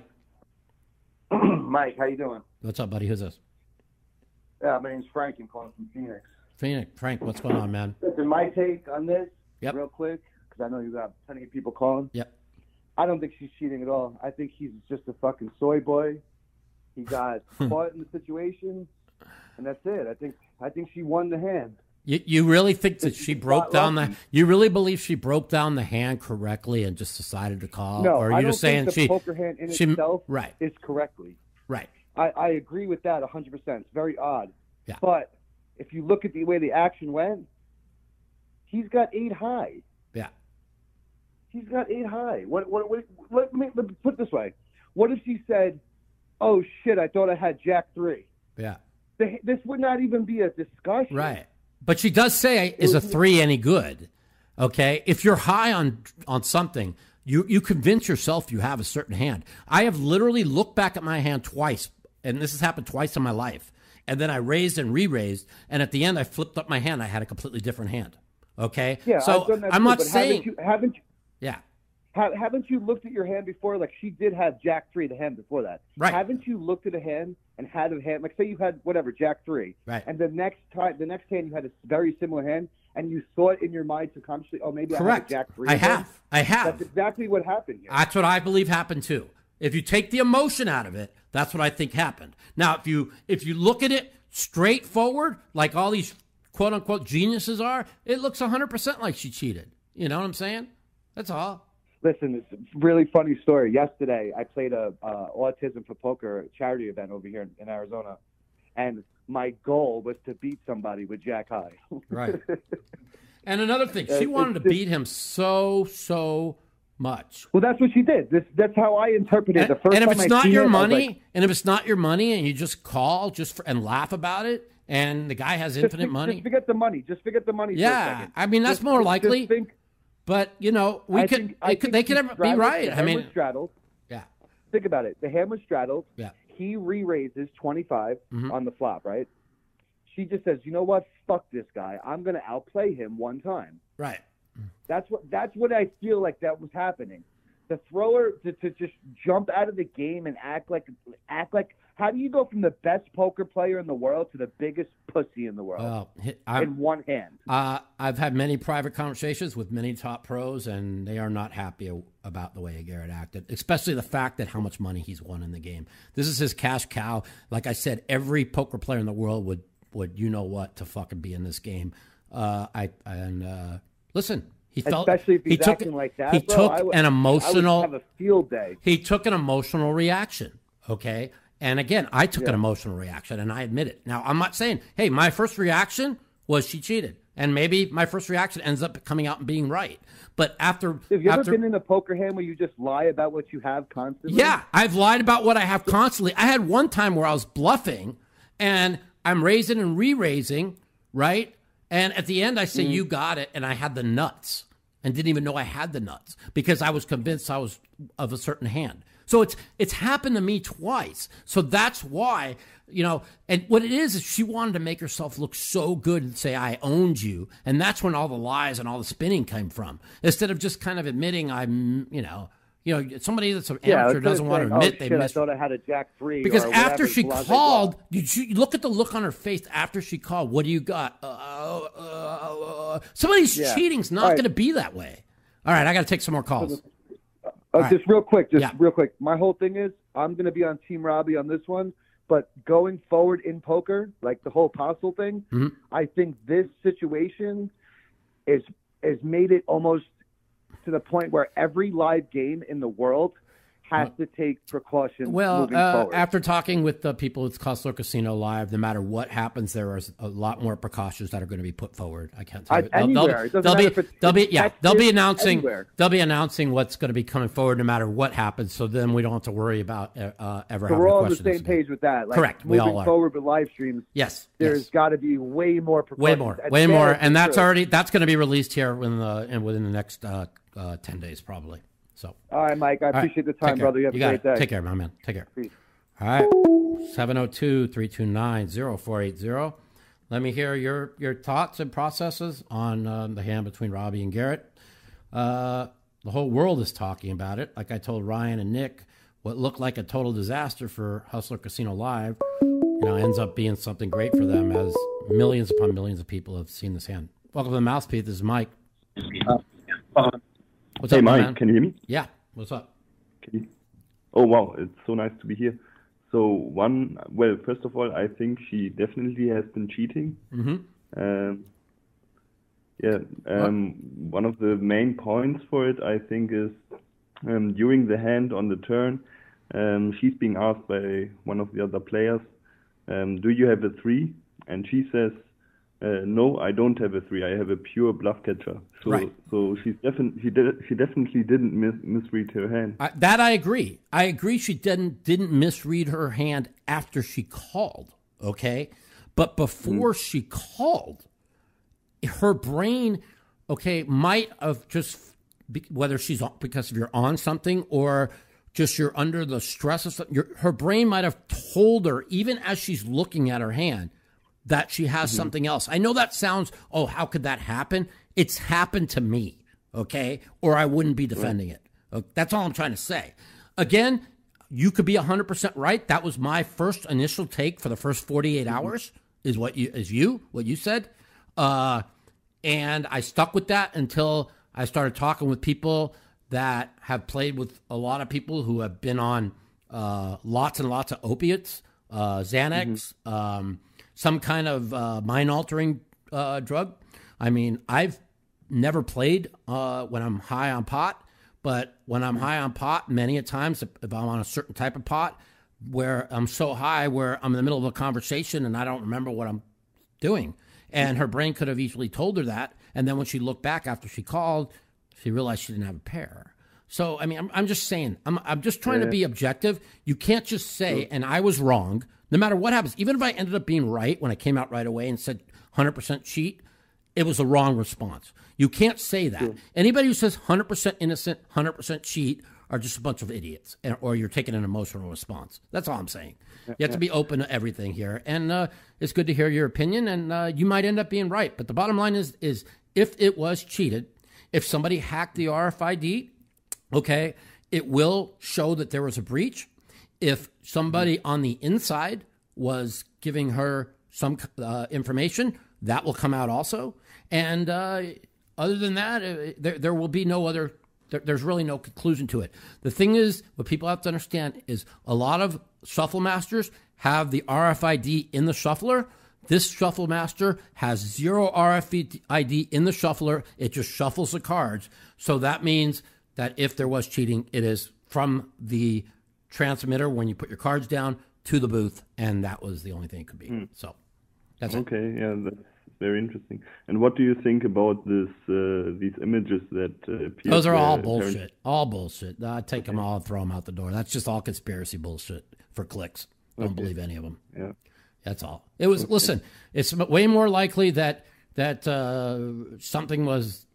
[clears throat] Mike, how you doing? What's up, buddy? Who's this? Yeah, my name's Frank. I'm calling from Phoenix. Phoenix. Frank, what's going on, man? Listen, my take on this, Yep. real quick, because I know you got plenty of people calling. Yep. I don't think she's cheating at all. I think he's just a fucking soy boy. He got [laughs] hmm. caught in the situation, and that's it. I think I think she won the hand. You, you really think that she broke down the? You really believe she broke down the hand correctly and just decided to call? no, or are you I don't just saying think the she? poker hand in she- itself right, is correctly. right. I, I agree with that 100%. It's very odd. Yeah. But if you look at the way the action went, he's got eight high. Yeah. He's got eight high. What? What? what let me let me put it this way. What if she said, "Oh shit, I thought I had Jack three. Yeah. The, this would not even be a discussion. Right. But she does say, is a three any good? Okay. If you're high on on something, You you convince yourself you have a certain hand. I have literally looked back at my hand twice, and this has happened twice in my life. And then I raised and re-raised, and at the end I flipped up my hand. I had a completely different hand. Okay, Yeah, so I've done that I'm too, not saying, Haven't you, haven't you, yeah, ha- haven't you looked at your hand before? Like she did have Jack three, the hand before that. Right. Haven't you looked at a hand and had a hand? Like say you had whatever Jack three, Right. And the next time, the next hand you had a very similar hand, and you thought in your mind subconsciously, oh maybe correct. I have Jack three. I again. have, I have. That's exactly what happened here. That's what I believe happened too. If you take the emotion out of it, that's what I think happened. Now, if you if you look at it straightforward, like all these quote unquote geniuses are, it looks 100% like she cheated. You know what I'm saying? That's all. Listen, it's a really funny story. Yesterday, I played a uh, autism for poker charity event over here in, in Arizona, and my goal was to beat somebody with Jack High. Right. [laughs] And another thing, she wanted to beat him so so much. well, that's what she did. This, that's how I interpreted. And, The first and if time it's I not your it, money, like, and if it's not your money, and you just call just for, and laugh about it, and the guy has infinite money, Just forget the money. Just forget the money. for a Yeah. I mean, that's Just- more likely. Think, but you know, we I could, think, I could they could ever be right. I mean, straddled. yeah, Think about it. The hand was straddled. yeah, He re-raises 25 Mhm. on the flop, right? She just says, "You know what? Fuck this guy. I'm going to outplay him one time." right. That's what that's what I feel like that was happening. The thrower to, to just jump out of the game and act like act like how do you go from the best poker player in the world to the biggest pussy in the world Well, I'm, in one hand? Uh, I've had many private conversations with many top pros, and they are not happy about the way Garrett acted, especially the fact that how much money he's won in the game. This is his cash cow. Like I said, every poker player in the world would would you know what to fucking be in this game. Uh, I and uh, listen, he felt Especially if he's he took acting like that, he bro, took an I would emotional have a field day. he took an emotional reaction. Okay. And again, I took an emotional reaction and I admit it. Now, I'm not saying, hey, my first reaction was she cheated. And maybe my first reaction ends up coming out and being right. But after, Have you after ever been in a poker hand where you just lie about what you have constantly? yeah, I've lied about what I have constantly. I had one time where I was bluffing and I'm raising and re raising, right? And at the end, I say, You mm. got it. And I had the nuts and didn't even know I had the nuts because I was convinced I was of a certain hand. So it's it's happened to me twice. So that's why, you know, and what it is is she wanted to make herself look so good and say I owned you, and that's when all the lies and all the spinning came from. Instead of just kind of admitting I'm, you know, you know, somebody that's an Yeah, amateur doesn't want to admit oh, they shit, I missed thought I had a Jack three. because after she called, you look at the look on her face after she called? What do you got? Uh, uh, uh, somebody's Yeah. cheating's not right. going to be that way. All right, I got to take some more calls. Uh, right. Just real quick, just Yeah. real quick. My whole thing is I'm going to be on Team Robbi on this one, but going forward in poker, like the whole Postle thing, Mhm. I think this situation is has made it almost to the point where every live game in the world has to take precautions Well, moving uh, forward. after talking with the people at Costco Casino Live, no matter what happens, there are a lot more precautions that are going to be put forward. I can't tell Uh, you. They'll- anywhere. They'll, It they'll be, they'll be, yeah, they'll be announcing, anywhere. they'll be announcing what's going to be coming forward, no matter what happens. So then we don't have to worry about uh, uh, ever so having we're all on the same page with that. Like, Correct. We Moving all are. forward with live streams, Yes, there's yes. got to be way more way more, way more, and that's true. already that's going to be released here in the in, within the next uh, uh, ten days, probably. So, All right, Mike. I all right, appreciate the time, care. brother. You have a got great it. day. Take care, my man. Take care. Peace. All right, 702-329-0480. Let me hear your your thoughts and processes on um, the hand between Robbi and Garrett. Uh, the whole world is talking about it. Like I told Ryan and Nick, what looked like a total disaster for Hustler Casino Live, you know, ends up being something great for them as millions upon millions of people have seen this hand. Welcome to the Mouthpiece. This is Mike. What's Hey, up, Mike, man? can you hear me? Yeah. What's up? Can you... Oh, wow, it's so nice to be here. So, one, well, first of all, I think she definitely has been cheating. Mm-hmm. Um, yeah, um, one of the main points for it, I think, is um, during the hand on the turn, um, she's being asked by one of the other players, um, "Do you have a three? And she says, uh, "No, I don't have a three. I have a pure bluff catcher." So, Right. so she's definitely she did she definitely didn't mis- misread her hand. I, that I agree. I agree. She didn't didn't misread her hand after she called. Okay, but before she called, her brain, okay, might have just whether she's because you're on something or just you're under the stress of something. Your, her brain might have told her, even as she's looking at her hand, that she has Mm-hmm. something else. I know that sounds, oh, how could that happen? It's happened to me, okay? Or I wouldn't be defending it. Uh, That's all I'm trying to say. Again, you could be 100% right. That was my first initial take for the first 48 Mm-hmm. hours is what you is you what you said. Uh and I stuck with that until I started talking with people that have played with a lot of people who have been on uh, lots and lots of opiates, uh, Xanax, um, some kind of uh, mind altering uh, drug. I mean, I've never played uh, when I'm high on pot, but when I'm high on pot, many a times, if I'm on a certain type of pot, where I'm so high where I'm in the middle of a conversation and I don't remember what I'm doing. And her brain could have easily told her that. And then when she looked back after she called, she realized she didn't have a pair. So, I mean, I'm, I'm just saying, I'm, I'm just trying to be objective. You can't just say, and I was wrong, no matter what happens. Even if I ended up being right when I came out right away and said 100% cheat, it was a wrong response. You can't say that. Anybody who says 100% innocent, 100% cheat are just a bunch of idiots, and- or you're taking an emotional response. That's all I'm saying. You have to be open to everything here, and uh, it's good to hear your opinion. And uh, you might end up being right, but the bottom line is, is if it was cheated, if somebody hacked the RFID, okay, it will show that there was a breach. If somebody on the inside was giving her some uh, information, that will come out also. And uh, other than that, uh, there, there will be no other, there, there's really no conclusion to it. The thing is, what people have to understand is a lot of shuffle masters have the RFID in the shuffler. This shuffle master has zero RFID in the shuffler. It just shuffles the cards. So that means that if there was cheating, it is from the transmitter when you put your cards down to the booth, and that was the only thing it could be. So that's it. Okay, yeah, that's very interesting. And what do you think about this? Uh, these images that uh, appear? Those are all uh, bullshit. All bullshit. I take them all and throw them out the door. That's just all conspiracy bullshit for clicks. Don't believe any of them. Yeah. That's all. It was. Listen, it's way more likely that that uh, something was.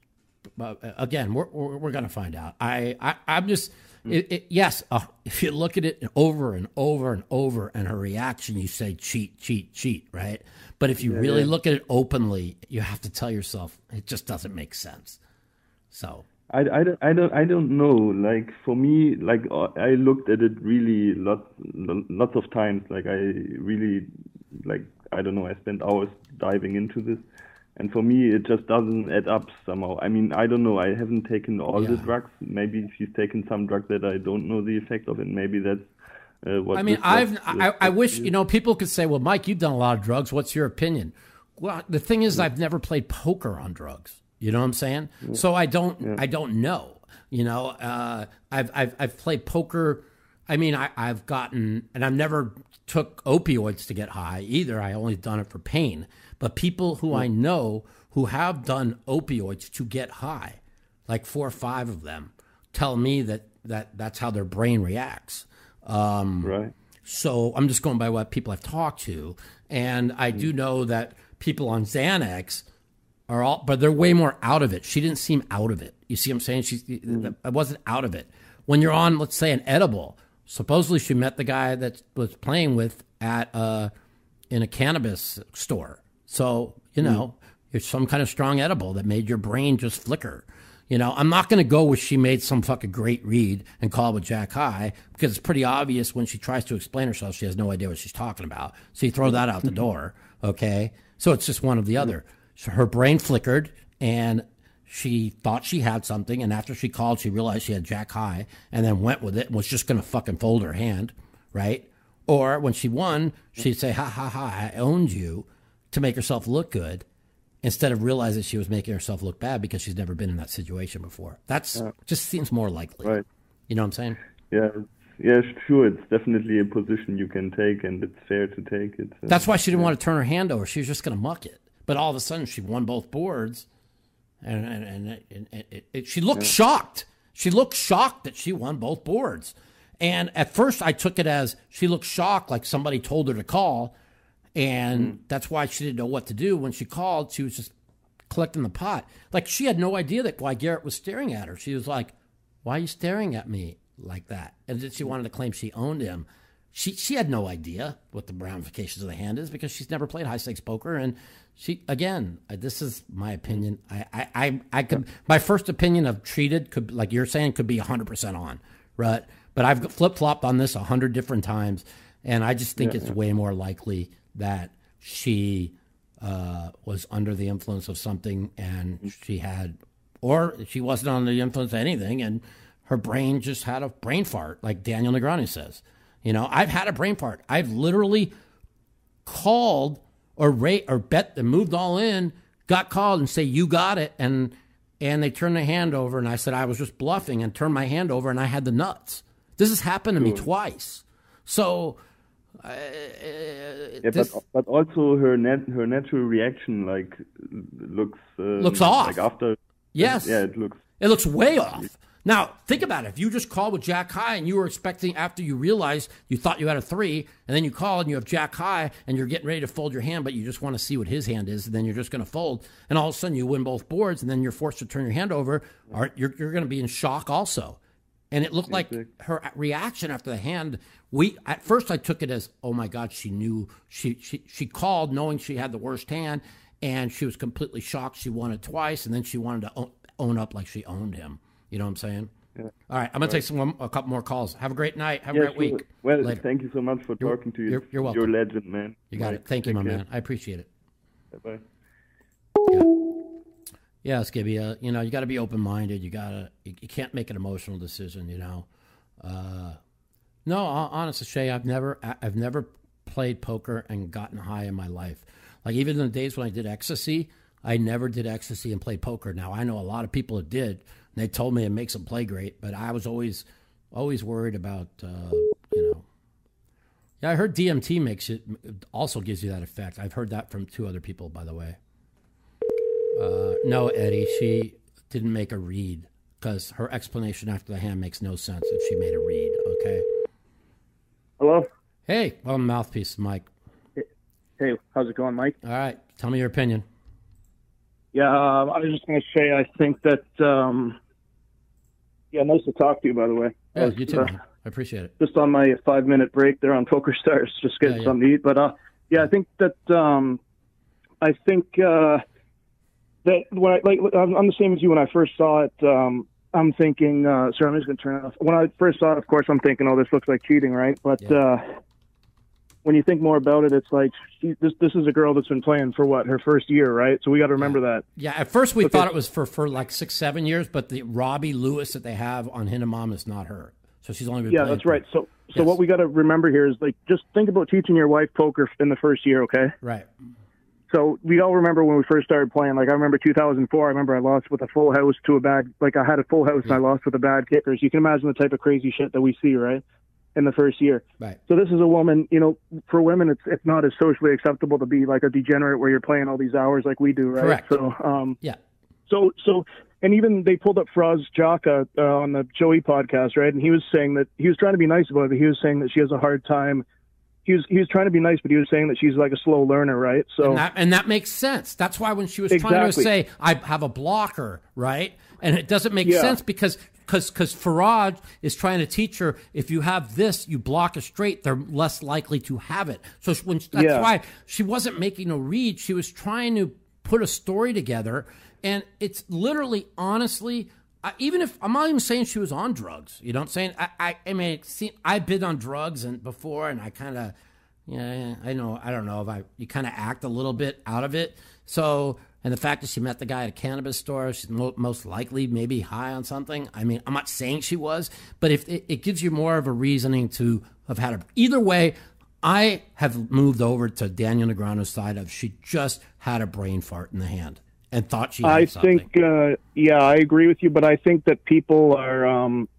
Uh, again, we're we're, we're going to find out. I, I I'm just. It, it, yes, uh, if you look at it over and over and over, and her reaction, you say cheat, cheat, cheat, right? But if you really look at it openly, you have to tell yourself it just doesn't make sense. So I, I, don't, I don't I don't know. Like for me, like uh, I looked at it really lot lots of times. Like I really like I don't know. I spent hours diving into this, and for me, it just doesn't add up somehow. I mean, I don't know. I haven't taken all the drugs. Maybe she's taken some drug that I don't know the effect of, and maybe that's uh, what. I mean, I've was- I, I wish you know people could say, "Well, Mike, you've done a lot of drugs. What's your opinion?" Well, the thing is, I've never played poker on drugs. You know what I'm saying? So I don't I don't know. You know, uh, I've I've I've played poker. I mean, I, I've gotten and I've never took opioids to get high either. I only done it for pain. But people who I know who have done opioids to get high, like four or five of them, tell me that that that's how their brain reacts. Um, right. so I'm just going by what people I've talked to, and I do know that people on Xanax are all, but they're way more out of it. She didn't seem out of it. You see what I'm saying? She, I wasn't out of it. When you're on, let's say, an edible, supposedly she met the guy that was playing with at uh, in a cannabis store. So you know, it's some kind of strong edible that made your brain just flicker. You know, I'm not going to go with she made some fucking great read and call it with Jack High because it's pretty obvious when she tries to explain herself, she has no idea what she's talking about. So you throw that out the door, okay? So it's just one of the other. So her brain flickered and she thought she had something, and after she called, she realized she had Jack High, and then went with it and was just going to fucking fold her hand, right? Or when she won, she'd say, "Ha ha ha! I owned you," to make herself look good, instead of realizing she was making herself look bad because she's never been in that situation before. That's just seems more likely. Right. You know what I'm saying? Yeah. Yeah, sure. It's definitely a position you can take, and it's fair to take it. uh, That's why she didn't want to turn her hand over. She was just going to muck it. But all of a sudden, she won both boards, and and, and, and, and it, it, she looked shocked. She looked shocked that she won both boards. And at first, I took it as she looked shocked, like somebody told her to call, and mm. that's why she didn't know what to do. When she called, she was just collecting the pot. Like she had no idea that why Garrett was staring at her. She was like, "Why are you staring at me like that?" And then she mm. wanted to claim she owned him. She she had no idea what the ramifications of the hand is because she's never played high stakes poker and she again this is my opinion I, I i i could my first opinion of treated could like you're saying could be 100% on right but i've flip-flopped on this a 100 different times and i just think Yeah, it's yeah. way more likely that she uh, was under the influence of something and she had or she wasn't under the influence of anything and her brain just had a brain fart like daniel negreanu says you know i've had a brain fart i've literally called or rate or bet and moved all in, got called and say you got it, and and they turned their hand over, and I said I was just bluffing and turned my hand over, and I had the nuts. This has happened to me twice. So, uh, Yeah, this- but but also her net her natural reaction like looks um, Looks off. Like after Yes. yeah, it looks It looks way off. Now, think about it. If you just called with Jack High and you were expecting, after you realized you thought you had a three, and then you call and you have Jack High and you're getting ready to fold your hand, but you just want to see what his hand is, and then you're just going to fold, and all of a sudden you win both boards, and then you're forced to turn your hand over, or you're, you're going to be in shock also. And it looked like her reaction after the hand. We at first I took it as, oh my God, she knew she she she called knowing she had the worst hand, and she was completely shocked. She won it twice, and then she wanted to own, own up like she owned him. You know what I'm saying? Yeah. All right, I'm gonna take some a couple more calls. Have a great night. Have a Yeah, great sure. week. Well, Later. thank you so much for You're- talking to you. you're- you're welcome. You're a legend, man. You got Right. it. Thank you, Take my care. man. I appreciate it. Bye. Yeah, Skibby. Uh, you know, you got to be open minded. You gotta. You, you can't make an emotional decision. You know. Uh, no, honestly, Shay, I've never, I've never played poker and gotten high in my life. Like even in the days when I did ecstasy, I never did ecstasy and played poker. Now I know a lot of people that did. And they told me it makes them play great, but I was always, always worried about, uh, you know. Yeah, I heard DMT makes it also gives you that effect. I've heard that from two other people, by the way. Uh, no, Eddie, she didn't make a read because her explanation after the hand makes no sense if she made a read. Okay. Hello. Hey, well, mouthpiece, Mike. Hey, how's it going, Mike? All right, tell me your opinion. Yeah, um, I was just going to say I think that. Um, yeah, nice to talk to you, by the way. Yeah, was, you too. uh. I appreciate it. just on my five minute break there on Poker Stars, just getting Yeah, yeah. something to eat. But uh, yeah, I think that um, I think uh, that when I like I'm, I'm the same as you when I first saw it. Um, I'm thinking, uh, sorry, I'm just going to turn it off. When I first saw it, of course, I'm thinking, oh, this looks like cheating, right? But uh, when you think more about it, it's like she, this this is a girl that's been playing for what her first year, right? So we got to remember that. Yeah, at first we Okay. thought it was for, for like six, seven years, but the Robbi Lewis that they have on Hendon Mob is not her. So she's only been Yeah, that's right. So, so Yes. what we got to remember here is like just think about teaching your wife poker in the first year, okay? Right. So we all remember when we first started playing. Like I remember 2004. I remember I lost with a full house to a bad. Like I had a full house and I lost with a bad kickers. You can imagine the type of crazy shit that we see, right? In the first year. Right. So this is a woman. You know, for women, it's it's not as socially acceptable to be like a degenerate where you're playing all these hours like we do, right? Correct. So um, Yeah. so so and even they pulled up Faraz Jaka uh, on the Joey podcast, right? And he was saying that he was trying to be nice about it. But he was saying that she has a hard time. He was he was trying to be nice, but he was saying that she's like a slow learner, right? So And that, and that makes sense. That's why when she was trying to say, I have a blocker, right? And it doesn't make Yeah. sense because because because Faraz is trying to teach her if you have this, you block a straight, they're less likely to have it. So when that's Yeah. why she wasn't making a read. She was trying to put a story together, and it's literally, honestly. I, even if I'm not even saying she was on drugs, you know what I'm saying? I, I, I mean, it seem, I've been on drugs and before, and I kind of, yeah, I know, I don't know if I, you kind of act a little bit out of it. So, and the fact that she met the guy at a cannabis store, she's mo- most likely maybe high on something. I mean, I'm not saying she was, but if it, it gives you more of a reasoning to have had a, either way, I have moved over to Daniel Negreanu's side of she just had a brain fart in the hand and thought she I think, uh, yeah, I agree with you, but I think that people are, um,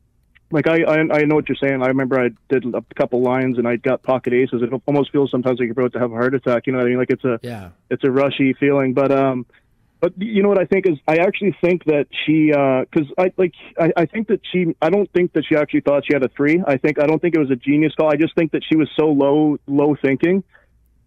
like, I, I, I know what you're saying. I remember I did a couple lines and I got pocket aces. It almost feels sometimes like you're about to have a heart attack. You know what I mean? Like it's a, yeah. it's a rushy feeling. But, um, but you know what I think is I actually think that she, uh 'cause I like, I, I think that she, I don't think that she actually thought she had a three. I think, I don't think it was a genius call. I just think that she was so low, low thinking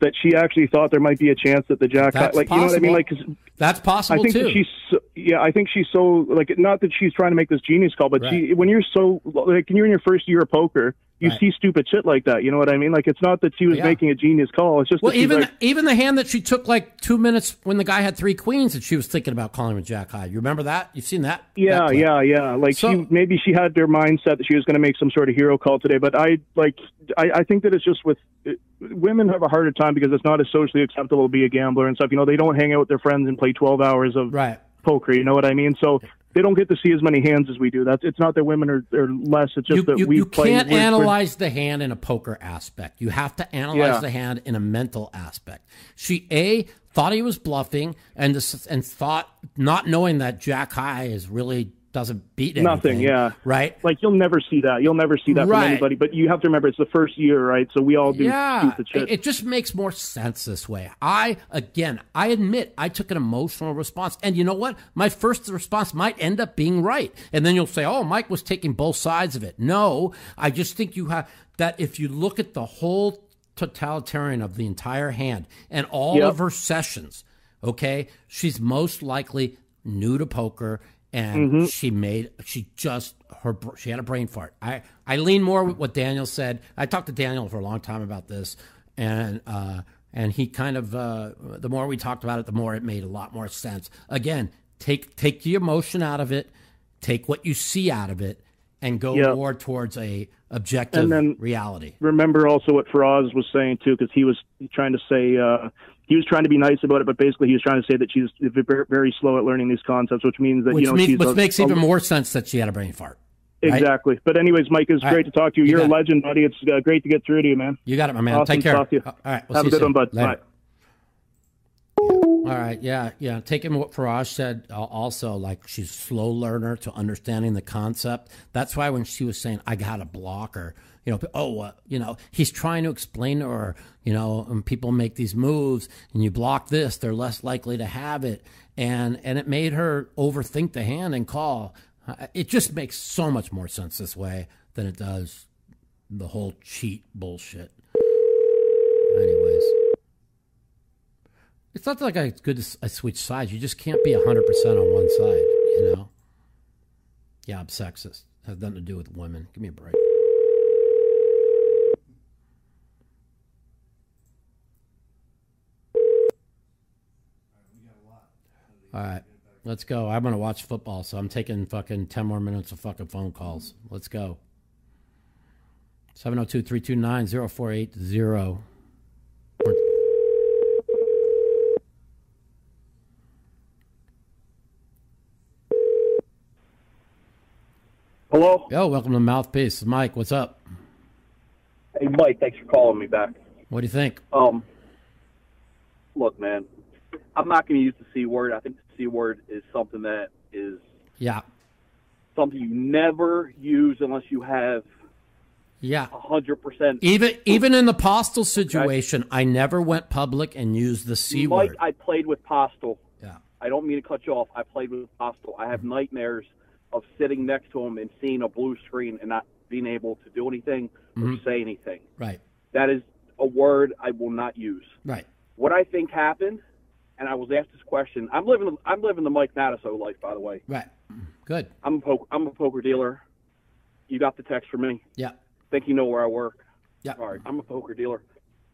that she actually thought there might be a chance that the jack, That's like you know what I mean, like 'cause That's possible I think too. that she's so, yeah. I think she's so like not that she's trying to make this genius call, but she when you're so like when you're in your first year of poker, you Right. see stupid shit like that. You know what I mean? Like it's not that she was Yeah. making a genius call. It's just well, even like, even the hand that she took like two minutes when the guy had three queens, and she was thinking about calling him Jack High. You remember that? You've seen that? yeah, That yeah, yeah. Like So- she maybe she had their mindset that she was going to make some sort of hero call today, but I like I, I think that it's just with uh, women have a harder time because it's not as socially acceptable to be a gambler and stuff. You know, they don't hang out with their friends and play twelve hours of right. poker. You know what I mean? So. They don't get to see as many hands as we do. That's it's not that women are, are less. It's just you, that you, we you play. can't we're- we're- analyze the hand in a poker aspect. You have to analyze Yeah. the hand in a mental aspect. She a thought he was bluffing and this, and thought not knowing that Jack High is really doesn't beat anything. Nothing, yeah. Right. Like you'll never see that. You'll never see that Right. from anybody. But you have to remember, it's the first year, right? So we all do yeah, shit. it, it just makes more sense this way. I again, I admit I took an emotional response, and you know what? My first response might end up being right, and then you'll say, "Oh, Mike was taking both sides of it." No, I just think you have that. If you look at the whole totalitarian of the entire hand and all Yep. of her sessions, okay, she's most likely new to poker. And Mm-hmm. she made she just her she had a brain fart. I I lean more with what Daniel said. I talked to Daniel for a long time about this, and uh, and he kind of uh, the more we talked about it, the more it made a lot more sense. Again, take take the emotion out of it, take what you see out of it, and go Yep. more towards a objective And then- reality. remember also what Faraz was saying too, because he was trying to say uh, he was trying to be nice about it, but basically he was trying to say that she's very, slow at learning these concepts, which means that Which, you know mean- which a- makes a- even more sense that she had a brain fart. right? exactly. But anyways, Mike, it's great right. to talk to you. You You're a legend, buddy. It's uh, great to get through to you, man. You got it, my man. Awesome Take care. talk to you. All right, we'll Have see a good soon. one, bud. Later. Bye. All right, yeah, yeah. Taking what Faraz said, uh, also like she's a slow learner to understanding the concept. That's why when she was saying, "I got a blocker," you know, oh, uh, you know, he's trying to explain or you know, when people make these moves and you block this, they're less likely to have it, and and it made her overthink the hand and call. Uh, It just makes so much more sense this way than it does the whole cheat bullshit. Anyways. It's not like I, good to I switch sides. You just can't be 100% on one side, you know? Yeah, I'm sexist. has nothing to do with women. Give me a break. All right, let's go. I'm going to watch football, so I'm taking fucking 10 more minutes of fucking phone calls. Let's go. 702 329 0480. Hello? Yo, welcome to Mouthpiece. Mike, what's up? Hey, Mike, thanks for calling me back. What do you think? Um, look, man, I'm not going to use the C word. I think the C word is something that is Yeah. something you never use unless you have Yeah. 100%. Even even in the Postle situation, I never went public and used the C Mike, word. I played with Postle. Yeah. I don't mean to cut you off. I played with Postle. I have nightmares of sitting next to him and seeing a blue screen and not being able to do anything or Mhm. say anything. Right. That is a word I will not use. Right. What I think happened, and I was asked this question. I'm living. I'm living the Mike Matusow life, by the way. Right. Good. I'm a poker. I'm a poker dealer. You got the text from me. Yeah. Think you know where I work. Yeah. All right. I'm a poker dealer.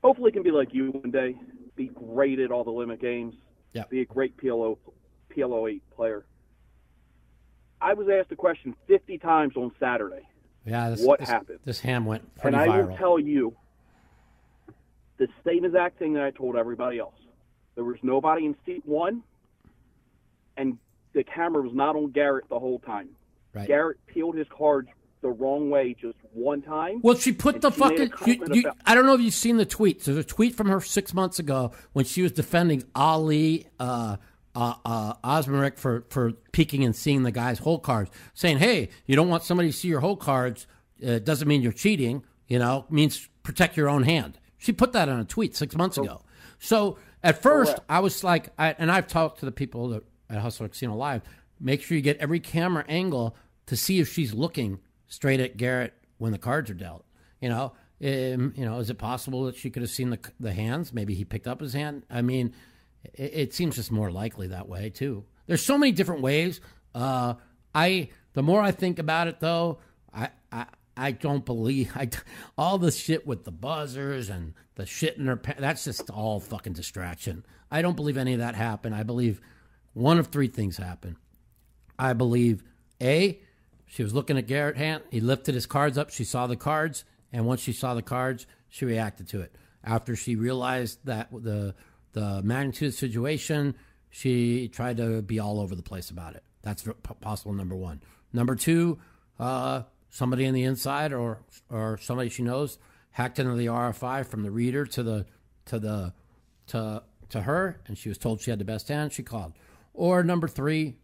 Hopefully, it can be like you one day. Be great at all the limit games. Yeah. Be a great PLO PLO eight player. I was asked the question 50 times on Saturday. Yeah. This, What this- happened? This ham went pretty and I viral. will tell you the same exact thing that I told everybody else. There was nobody in seat one, and the camera was not on Garrett the whole time. Right. Garrett peeled his cards the wrong way just one time. Well, she put the she fucking. You, you, about- I don't know if you've seen the tweet. There's a tweet from her six months ago when she was defending Ali uh, uh, uh, Imsirovic for, for peeking and seeing the guy's whole cards, saying, hey, you don't want somebody to see your whole cards. Uh, It doesn't mean you're cheating. You know, it means protect your own hand. She put that on a tweet six months ago. So at first, I was like, I, and I've talked to the people that, at Hustler Casino Live, make sure you get every camera angle to see if she's looking straight at Garrett when the cards are dealt. You know, Um, you know, is it possible that she could have seen the the hands? Maybe he picked up his hand. I mean, it, it seems just more likely that way too. There's so many different ways. Uh, I the more I think about it, though, I I, I don't believe [laughs] I all the shit with the buzzers and the shit in her. pa- That's just all fucking distraction. I don't believe any of that happened. I believe one of three things happened. I believe a she was looking at Garrett Hand. He lifted his cards up. She saw the cards, and once she saw the cards, she reacted to it. After she realized that the the magnitude of the situation, she tried to be all over the place about it. That's possible number one. Number two, uh, somebody on the inside or or somebody she knows hacked into the RFI from the reader to the to the to to her, and she was told she had the best hand. She called. Or number three,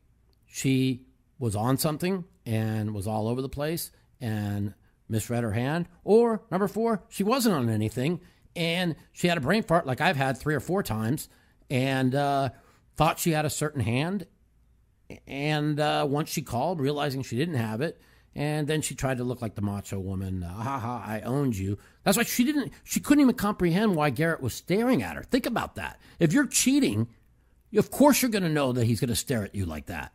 she was on something and was all over the place and misread her hand. Or number four, she wasn't on anything and she had a brain fart like I've had three or four times and uh, thought she had a certain hand. And uh, once she called, realizing she didn't have it, and then she tried to look like the macho woman. Uh, ha ha! I owned you. That's why she didn't. She couldn't even comprehend why Garrett was staring at her. Think about that. If you're cheating, of course you're going to know that he's going to stare at you like that.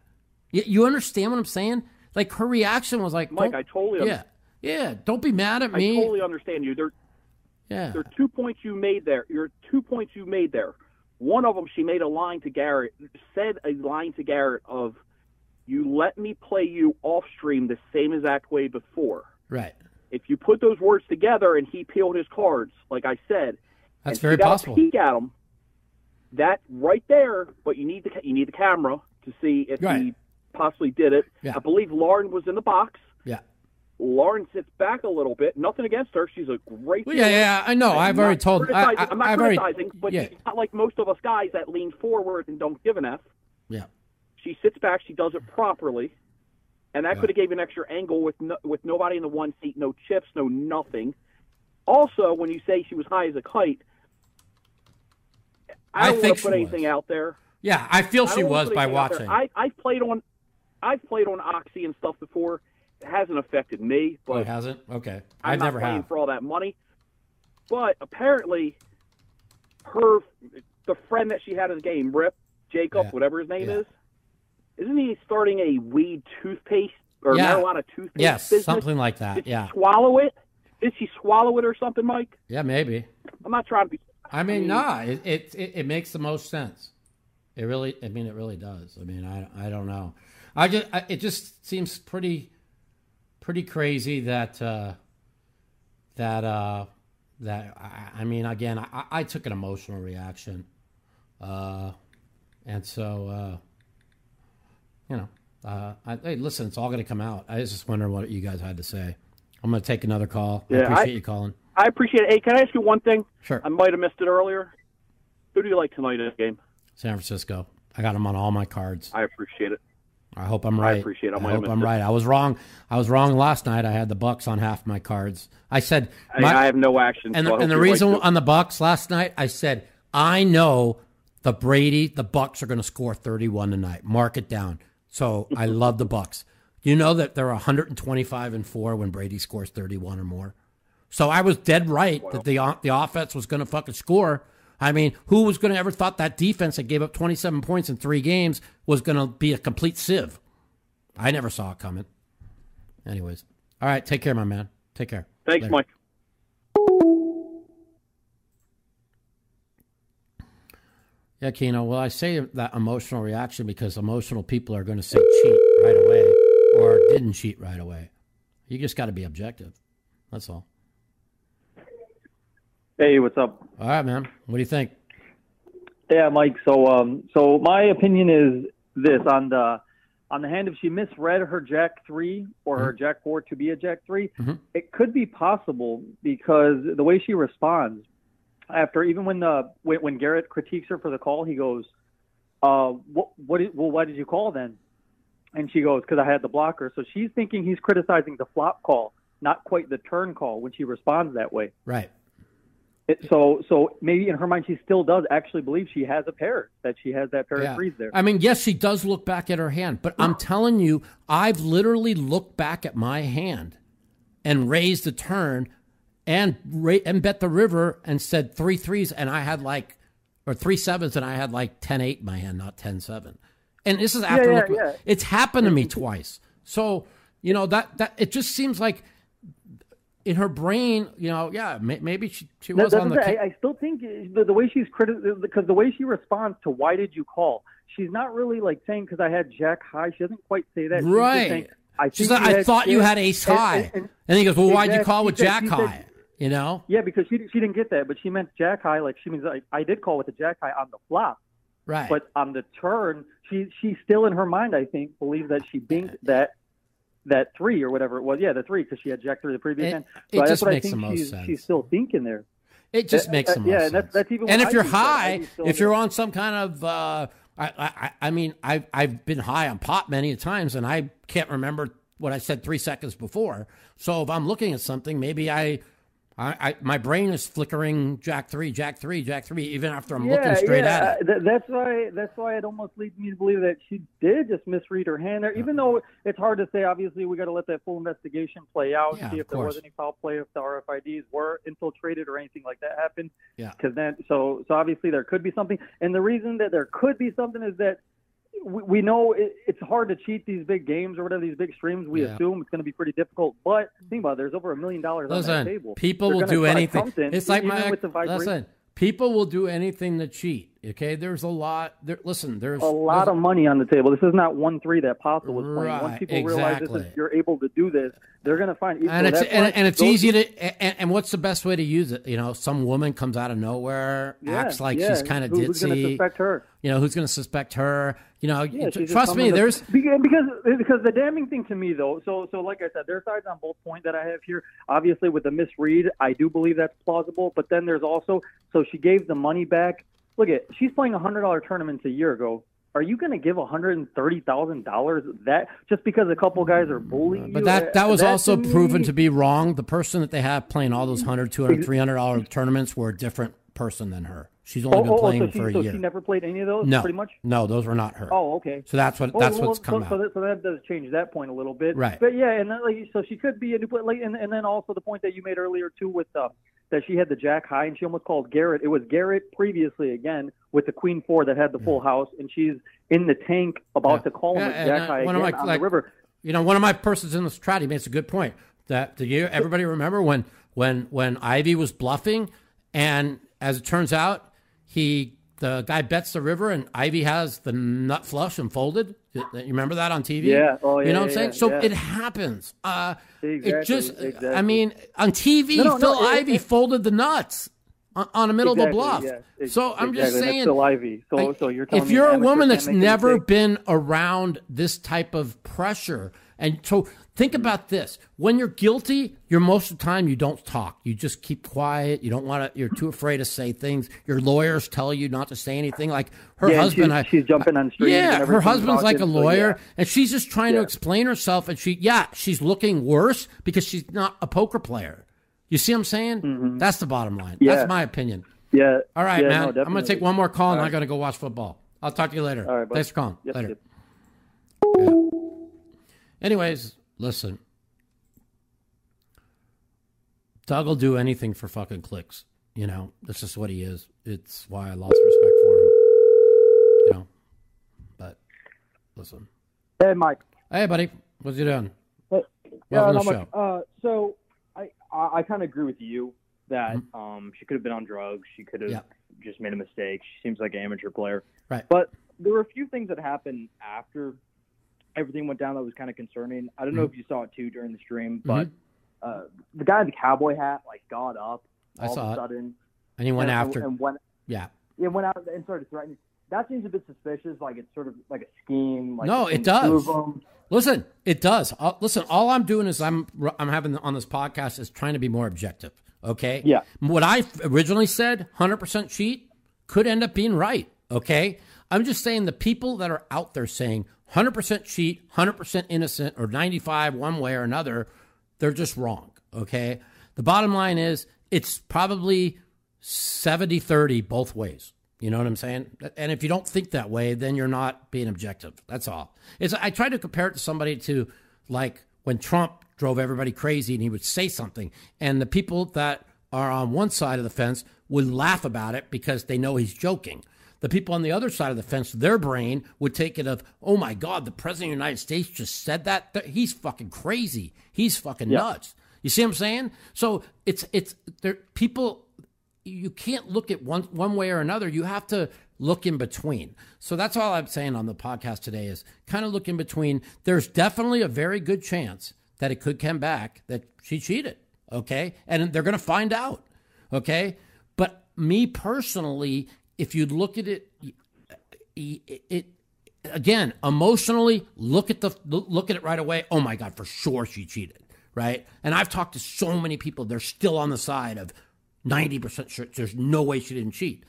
You, you understand what I'm saying? Like her reaction was like, Mike, I totally yeah, yeah. Don't be mad at I me. I totally understand you. There, yeah, there are two points you made there. There are two points you made there. One of them, she made a line to Garrett, said a line to Garrett of, "You let me play you off stream the same exact way before." right. If you put those words together and he peeled his cards, like I said, That's very possible. Peek at him. That right there, but you need the you need the camera to see if Right. he possibly did it. Yeah. I believe Lauren was in the box. Yeah. Lauren sits back a little bit. Nothing against her. She's a great. Well, yeah, yeah, I know. I'm I've already told- I, I'm not I've already- criticizing, but yeah. she's not like most of us guys that lean forward and don't give an F. Yeah. She sits back. She does it properly, and that Right. could have gave an extra angle with no, with nobody in the one seat, no chips, no nothing. Also, when you say she was high as a kite, I I don't think want to put anything out there. Yeah, I feel I she was by anything out there. watching. I, I've played on, I've played on Oxy and stuff before. It hasn't affected me, but Oh, it hasn't. Okay, I'm I've not never playing have. for all that money. But apparently, her the friend that she had in the game, Rip Jacob, Yeah. whatever his name Yeah. is, isn't he starting a weed toothpaste or Yeah. marijuana toothpaste Yes, business? something like that. Did Yeah, swallow it? Did she swallow it or something, Mike? yeah, maybe. I'm not trying to be. I mean, mean- nah, it, it it it makes the most sense. It really, I mean, it really does. I mean, I I don't know. I just I, it just seems pretty pretty crazy that uh, that uh, that I, I mean, again, I, I took an emotional reaction, uh, and so uh, you know, uh, I, hey, listen, it's all going to come out. I was just wondering what you guys had to say. I'm going to take another call. Yeah, I appreciate I- you calling. I appreciate it. Hey, can I ask you one thing? Sure. I might have missed it earlier. Who do you like tonight in the game? San Francisco. I got them on all my cards. I appreciate it. I hope I'm right. I appreciate it. I I, hope I'm it. right. I was wrong. I was wrong last night. I had the Bucks on half my cards. I said, I, my- I have no action. and so the, and the reason too. on the Bucks last night, I said, I know the Brady, the Bucks are going to score 31 tonight. Mark it down. So I love the Bucks. You know that they're 125 and four when Brady scores 31 or more. So I was dead right that the the offense was going to fucking score. I mean, who was going to ever thought that defense that gave up 27 points in three games was going to be a complete sieve? I never saw it coming. Anyways, all right, take care, my man. Take care. Thanks, Later. Mike. Yeah, Keno. Well, I say that emotional reaction because emotional people are going to say cheat right away or didn't cheat right away. You just got to be objective. That's all. Hey, what's up? All right, man. What do you think? Yeah, Mike. So, um, so my opinion is this on the on the hand. If she misread her Jack three or her Jack four to be a Jack 3 Mhm. it could be possible because the way she responds after, even when the when, when Garrett critiques her for the call, he goes, "Uh, what? What? Well, why did you call then?" And she goes, "Because I had the blocker." So she's thinking he's criticizing the flop call, not quite the turn call when she responds that way. Right. It, so, so maybe in her mind, she still does actually believe she has a pair, that she has that pair Yeah. of threes there. I mean, yes, she does look back at her hand, but I'm telling you, I've literally looked back at my hand and raised a turn and and bet the river and said three threes and I had like or three sevens and I had like 10-8 in my hand, not 10-7. And this is after yeah, looking- yeah. it's happened to me twice. So, you know, that that it just seems like in her brain, you know, yeah, may, maybe she, she was on the I, I still think the, the way she's criti- because the way she responds to why did you call, she's not really like saying because I had Jack high. She doesn't quite say that. She's Right. saying, I She's like, I thought you had ace and- high. and- And he goes, well, why'd you call with jack said- high? You know? Yeah, because she she didn't get that, but she meant Jack high. Like she means like, I did call with the Jack high on the flop, Right. but on the turn, she she's still in her mind, I think, believes that she binked that that three or whatever it was. Yeah, the three because she had Jack three the previous It- hand. it So that's just what makes I the think most she's sense. she's still thinking there. It just Uh, makes uh, the most yeah, sense. and that's that's even. and if I you're do, but I high, if you're on some kind of, uh, I, I, I mean, I've I've been high on pot many times, and I can't remember what I said three seconds before. So if I'm looking at something, maybe I, I, I my brain is flickering Jack three, Jack three, Jack three, even after I'm looking straight yeah, at it. th- that's why. That's why it almost leads me to believe that she did just misread her hand there. Even though it's hard to say. Obviously, we got to let that full investigation play out, Yeah, see if there was any foul play, if the RFIDs were infiltrated or anything like that happened. Yeah. Because then, so so obviously there could be something, and the reason that there could be something is that. We we know it, it's hard to cheat these big games or whatever these big streams. We Yeah. assume it's going to be pretty difficult. But think about it. There's over a million dollars on Listen, table. people They're will do anything. It's like my with the vibration. listen. People will do anything to cheat. Okay, there's a lot. There, listen, there's a lot of money on the table. This is not one three that Postle was playing. Once people realize this is, you're able to do this, they're going to find. and it's and, and it's easy to and, and what's the best way to use it? You know, some woman comes out of nowhere, Yeah, acts like yeah. she's kind of Who- who's gonna ditzy. suspect her? You know, who's going to suspect her? You know, Yeah, tr- trust me. to- There's because because because the damning thing to me though. So so like I said, there's sides on both point that I have here. Obviously, with the misread, I do believe that's plausible. But then there's also so she gave the money back. Look at she's playing a hundred dollar tournaments a year ago. Are you going to give one hundred and thirty thousand dollars that just because a couple guys are bullying you? But that that was to also me- proven to be wrong. The person that they have playing all those 100 200 Ex- 300 dollar tournaments were a different person than her. She's only Oh, been oh, oh, playing so she, for a year. so year. she never played any of those. no, pretty much. no, those were not her. Oh, okay. So that's what Oh, that's well, what's so, come so out. that, so that does change that point a little bit, Right. But yeah, and then, like, so she could be a new player, like, and, and then also the point that you made earlier too with uh, that she had the Jack High and she almost called Garrett. It was Garrett previously again with the Queen Four that had the full house, and she's in the tank about to call him Yeah, with Jack uh, High one again my, on like, the river. You know, one of my persons in this chat, he makes a good point. That do you everybody remember when when when Ivey was bluffing, and as it turns out, he the guy bets the river, and Ivey has the nut flush and folded. You remember that on TV? Yeah. Oh, yeah You know what I'm yeah, saying? So yeah. it happens. Uh, Exactly, it just, exactly. I mean, on TV, No, no, Phil no, it- Ivey it- folded the nuts on, the middle Exactly, of a bluff. ex- so I'm just exactly, and that's saying, Phil Ivey. So- so you're telling if you're a woman that's never been around this type of pressure, and so think about this: when you're guilty, you're most of the time you don't talk. You just keep quiet. You don't want to. You're too afraid to say things. Your lawyers tell you not to say anything. Like her Yeah, husband, she's- I, she's jumping on streams Yeah, her husband's like a talking, so, lawyer, yeah. and she's just trying to explain herself. And she, yeah, she's looking worse because she's not a poker player. You see what I'm saying? That's the bottom line. Mm-hmm. Yeah. That's my opinion. Yeah. All right, yeah, man. no, I'm going to take one more call and All I'm going to go watch football. I'll talk to you later. All right, bud. Thanks for calling. Yep, later. yep. Anyways, listen. Doug will do anything for fucking clicks. You know, that's just what he is. It's why I lost respect for him. You know, but listen. Hey, Mike. Hey, buddy. What's you doing? Hey, Welcome yeah, to the Mike, uh, so I I, I kind of agree with you that Mm-hmm. um, she could have been on drugs. She could have Yeah. just made a mistake. She seems like an amateur player. Right. But there were a few things that happened after everything went down that was kind of concerning. I don't know Mhm. if you saw it too during the stream, but uh, the guy in the cowboy hat like got up I all saw of it. a sudden. And he went and, after. and went Yeah. yeah went out and started threatening. That seems a bit suspicious. Like it's sort of like a scheme. Like no, it does. Listen, it does. Uh, listen, all I'm doing is I'm I'm having on this podcast is trying to be more objective. Okay. Yeah. What I originally said, 100% cheat, could end up being right. Okay. I'm just saying the people that are out there saying 100% cheat, 100% innocent, or 95 one way or another, they're just wrong. Okay. The bottom line is it's probably 70 30 both ways. You know what I'm saying? And if you don't think that way, then you're not being objective. That's all. It's I try to compare it to somebody to like when Trump drove everybody crazy and he would say something. And the people that are on one side of the fence would laugh about it because they know he's joking. The people on the other side of the fence, their brain would take it of, oh my God, the president of the United States just said that. He's fucking crazy. He's fucking Yeah. nuts. You see what I'm saying? So it's it's there. People, you can't look at one one way or another. You have to look in between. So that's all I'm saying on the podcast today is kind of look in between. There's definitely a very good chance that it could come back that she cheated. Okay, and they're going to find out. Okay, but me personally, if you look at it, it, it again emotionally look at the look at it right away. Oh my god, for sure she cheated, right? And I've talked to so many people; they're still on the side of ninety percent sure. There's no way she didn't cheat,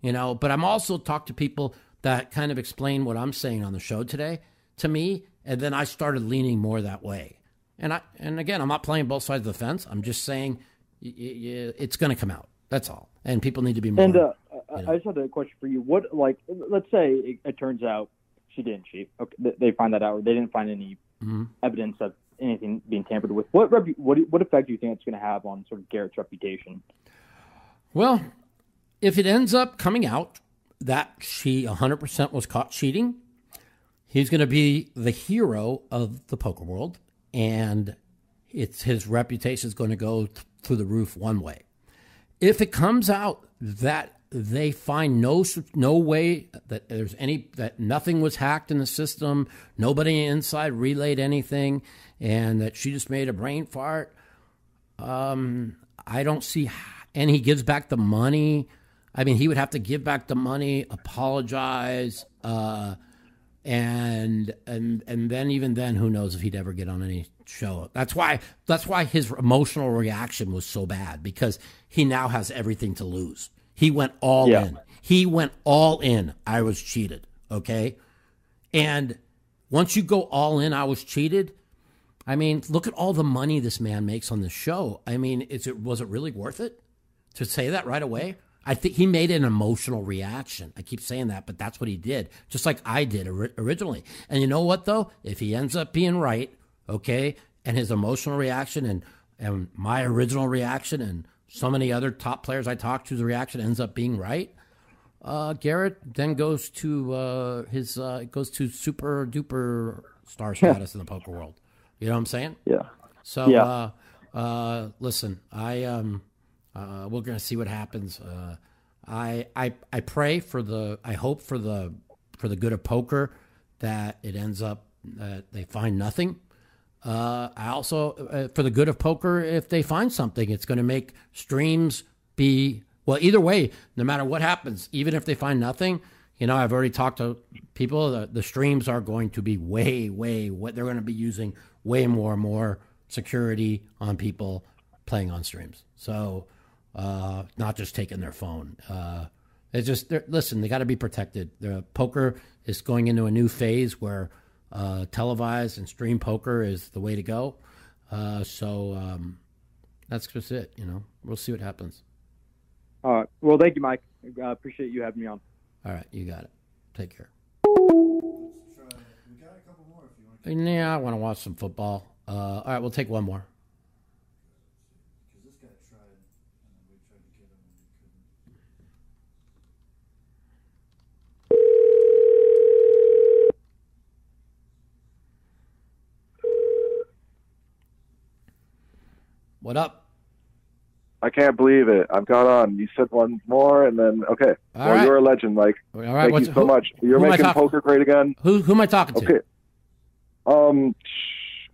you know. But I'm also talked to people that kind of explain what I'm saying on the show today to me, and then I started leaning more that way. And I and again, I'm not playing both sides of the fence. I'm just saying it's going to come out. That's all. And people need to be more. And uh, I I just had a question for you. What, like, let's say it, it turns out she didn't cheat. Okay, they find that out, or they didn't find any Mhm. evidence of anything being tampered with. What, what, what effect do you think it's going to have on sort of Garrett's reputation? Well, if it ends up coming out that she 100% was caught cheating, he's going to be the hero of the poker world, and it's his reputation is going to go th- through the roof one way. If it comes out that they find no no way that there's any that nothing was hacked in the system, nobody inside relayed anything, and that she just made a brain fart, um, I don't see. And he gives back the money. I mean, he would have to give back the money, apologize, uh, and and and then even then, who knows if he'd ever get on any show? That's why that's why his emotional reaction was so bad because he now has everything to lose. He went all Yeah. in. He went all in. I was cheated. Okay, and once you go all in, I was cheated. I mean, look at all the money this man makes on the show. I mean, is it was it really worth it to say that right away? I think he made an emotional reaction. I keep saying that, but that's what he did, just like I did ori- originally. And you know what though? If he ends up being right, okay, and his emotional reaction and and my original reaction and so many other top players I talked to, the reaction ends up being right, uh, Garrett then goes to uh, his uh, goes to super duper star status in the poker world. You know what I'm saying? Yeah. So Yeah. uh, uh, listen, I um, uh, we're gonna see what happens. Uh, I I I pray for the I hope for the for the good of poker that it ends up that they find nothing. Uh, I also uh, for the good of poker if they find something, it's going to make streams be well. Either way, no matter what happens, even if they find nothing, you know, I've already talked to people. The, the streams are going to be way, way. What they're going to be using way more and more security on people playing on streams. So, uh, not just taking their phone. Uh, it's just listen. They got to be protected. The poker is going into a new phase where uh, televised and stream poker is the way to go. Uh, so um, that's just it. You know, we'll see what happens. All right. Well, thank you, Mike. I appreciate you having me on. All right, you got it. Take care. Yeah, I want to watch some football. Uh, all right, we'll take one more. What up? I can't believe it. I've got on. You said one more, and then okay. All well, right. you're a legend, Mike. All right, Thank what's- you so who- much. You're who am I making poker great again. Who who am I talking to? Okay. Um,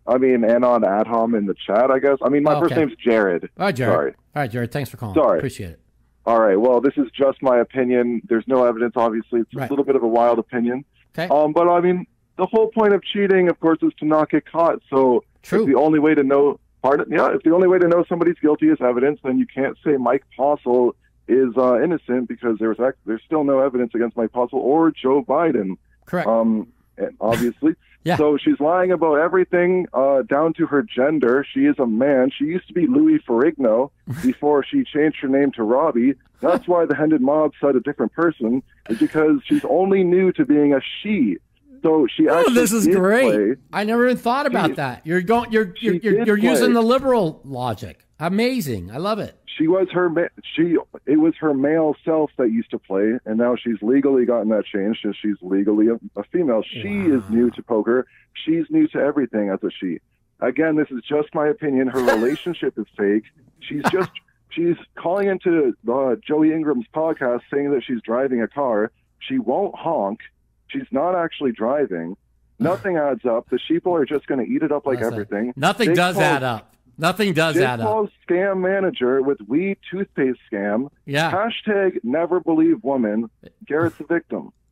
I mean, Anon Adham in the chat, I guess. I mean, my Oh, first okay. name's Jared. All right, Jared. Sorry. All right, Jared. Thanks for calling. Sorry. Appreciate it. All right. Well, this is just my opinion. There's no evidence, obviously. It's Right. a little bit of a wild opinion. Okay. Um, but I mean, the whole point of cheating, of course, is to not get caught. So True. the only way to know, pardon, yeah, if the only way to know somebody's guilty is evidence, then you can't say Mike Postle is uh, innocent because there's act- there's still no evidence against Mike Postle or Joe Biden. Correct. Um, and obviously. [laughs] Yeah. So she's lying about everything uh, down to her gender. She is a man. She used to be Louis Ferrigno [laughs] before she changed her name to Robbi. That's why the Hendon Mob said a different person, is because she's only new to being a she. So she actually. Oh, this is great. play. I never even thought about She- that. You're going. You're you're you're, you're using the liberal logic. Amazing. I love it. She was her she it was her male self that used to play, and now she's legally gotten that changed, and she's legally a, a female. She is new to poker. She's new to everything as a she. Again, this is just my opinion. Her [laughs] relationship is fake. She's just she's calling into uh, Joey Ingram's podcast saying that she's driving a car. She won't honk. She's not actually driving. Nothing adds up. The sheeple are just going to eat it up like Listen, everything. Nothing Jake does add up. Nothing does Jake add up. Paul's scam manager with weed toothpaste scam. Yeah. Hashtag never believe woman. Garrett's a victim. [laughs]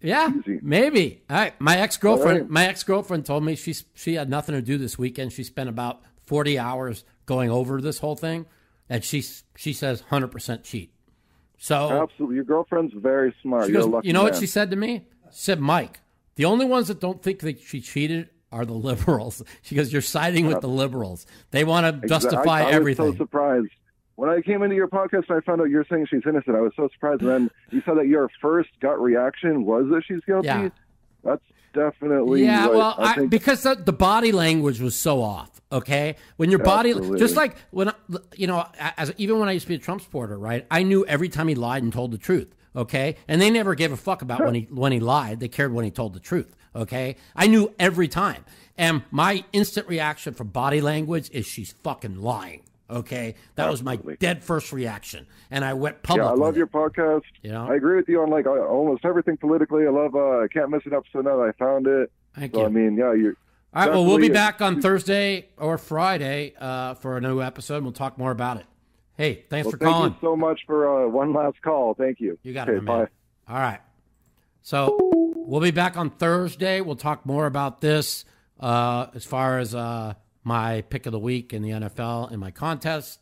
Yeah, maybe. All right. My ex girlfriend, right. my ex girlfriend told me she she had nothing to do this weekend. She spent about forty hours going over this whole thing, and she she says hundred percent cheat. So Absolutely. Your girlfriend's very smart. Goes, you know what she said to me? Said, Mike, the only ones that don't think that she cheated are the liberals. [laughs] She goes, you're siding with the liberals. They want to justify I, I everything. was so surprised. When I came into your podcast and I found out you're saying she's innocent, I was so surprised. And then [sighs] you said that your first gut reaction was that she's guilty. Yeah. That's definitely. Yeah, well, I I because the, the body language was so off. Okay, when your body, just like when you know, as even when I used to be a Trump supporter, right? I knew every time he lied and told the truth. Okay, and they never gave a fuck about when he when he lied. They cared when he told the truth. Okay, I knew every time, and my instant reaction from body language is she's fucking lying. Okay, that was my dead first reaction, and I went public. Yeah, I love it. your podcast. You know? I agree with you on like uh, almost everything politically. I love. Uh, I can't miss an episode now that I found it. Thank so, you. I mean, yeah, you're. All right, well, we'll be back on Thursday or Friday uh, for a new episode. We'll talk more about it. Hey, thanks Well, for thank calling. you so much for uh, one last call. Thank you. You got okay, it, man. bye. All right. So we'll be back on Thursday. We'll talk more about this uh, as far as uh, my pick of the week in the NFL and my contest,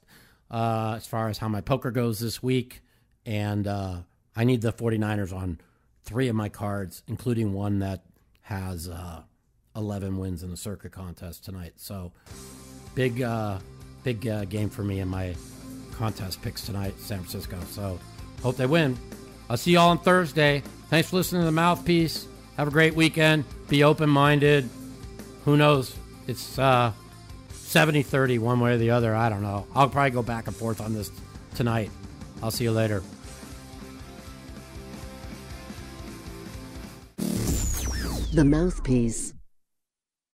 uh, as far as how my poker goes this week. And uh, I need the 49ers on three of my cards, including one that has uh, 11 wins in the circuit contest tonight. So big, uh, big uh, game for me in my contest picks tonight, San Francisco. So hope they win. I'll see you all on Thursday. Thanks for listening to the mouthpiece. Have a great weekend. Be open minded. Who knows? It's uh, 70 30 one way or the other. I don't know. I'll probably go back and forth on this tonight. I'll see you later. The Mouthpiece.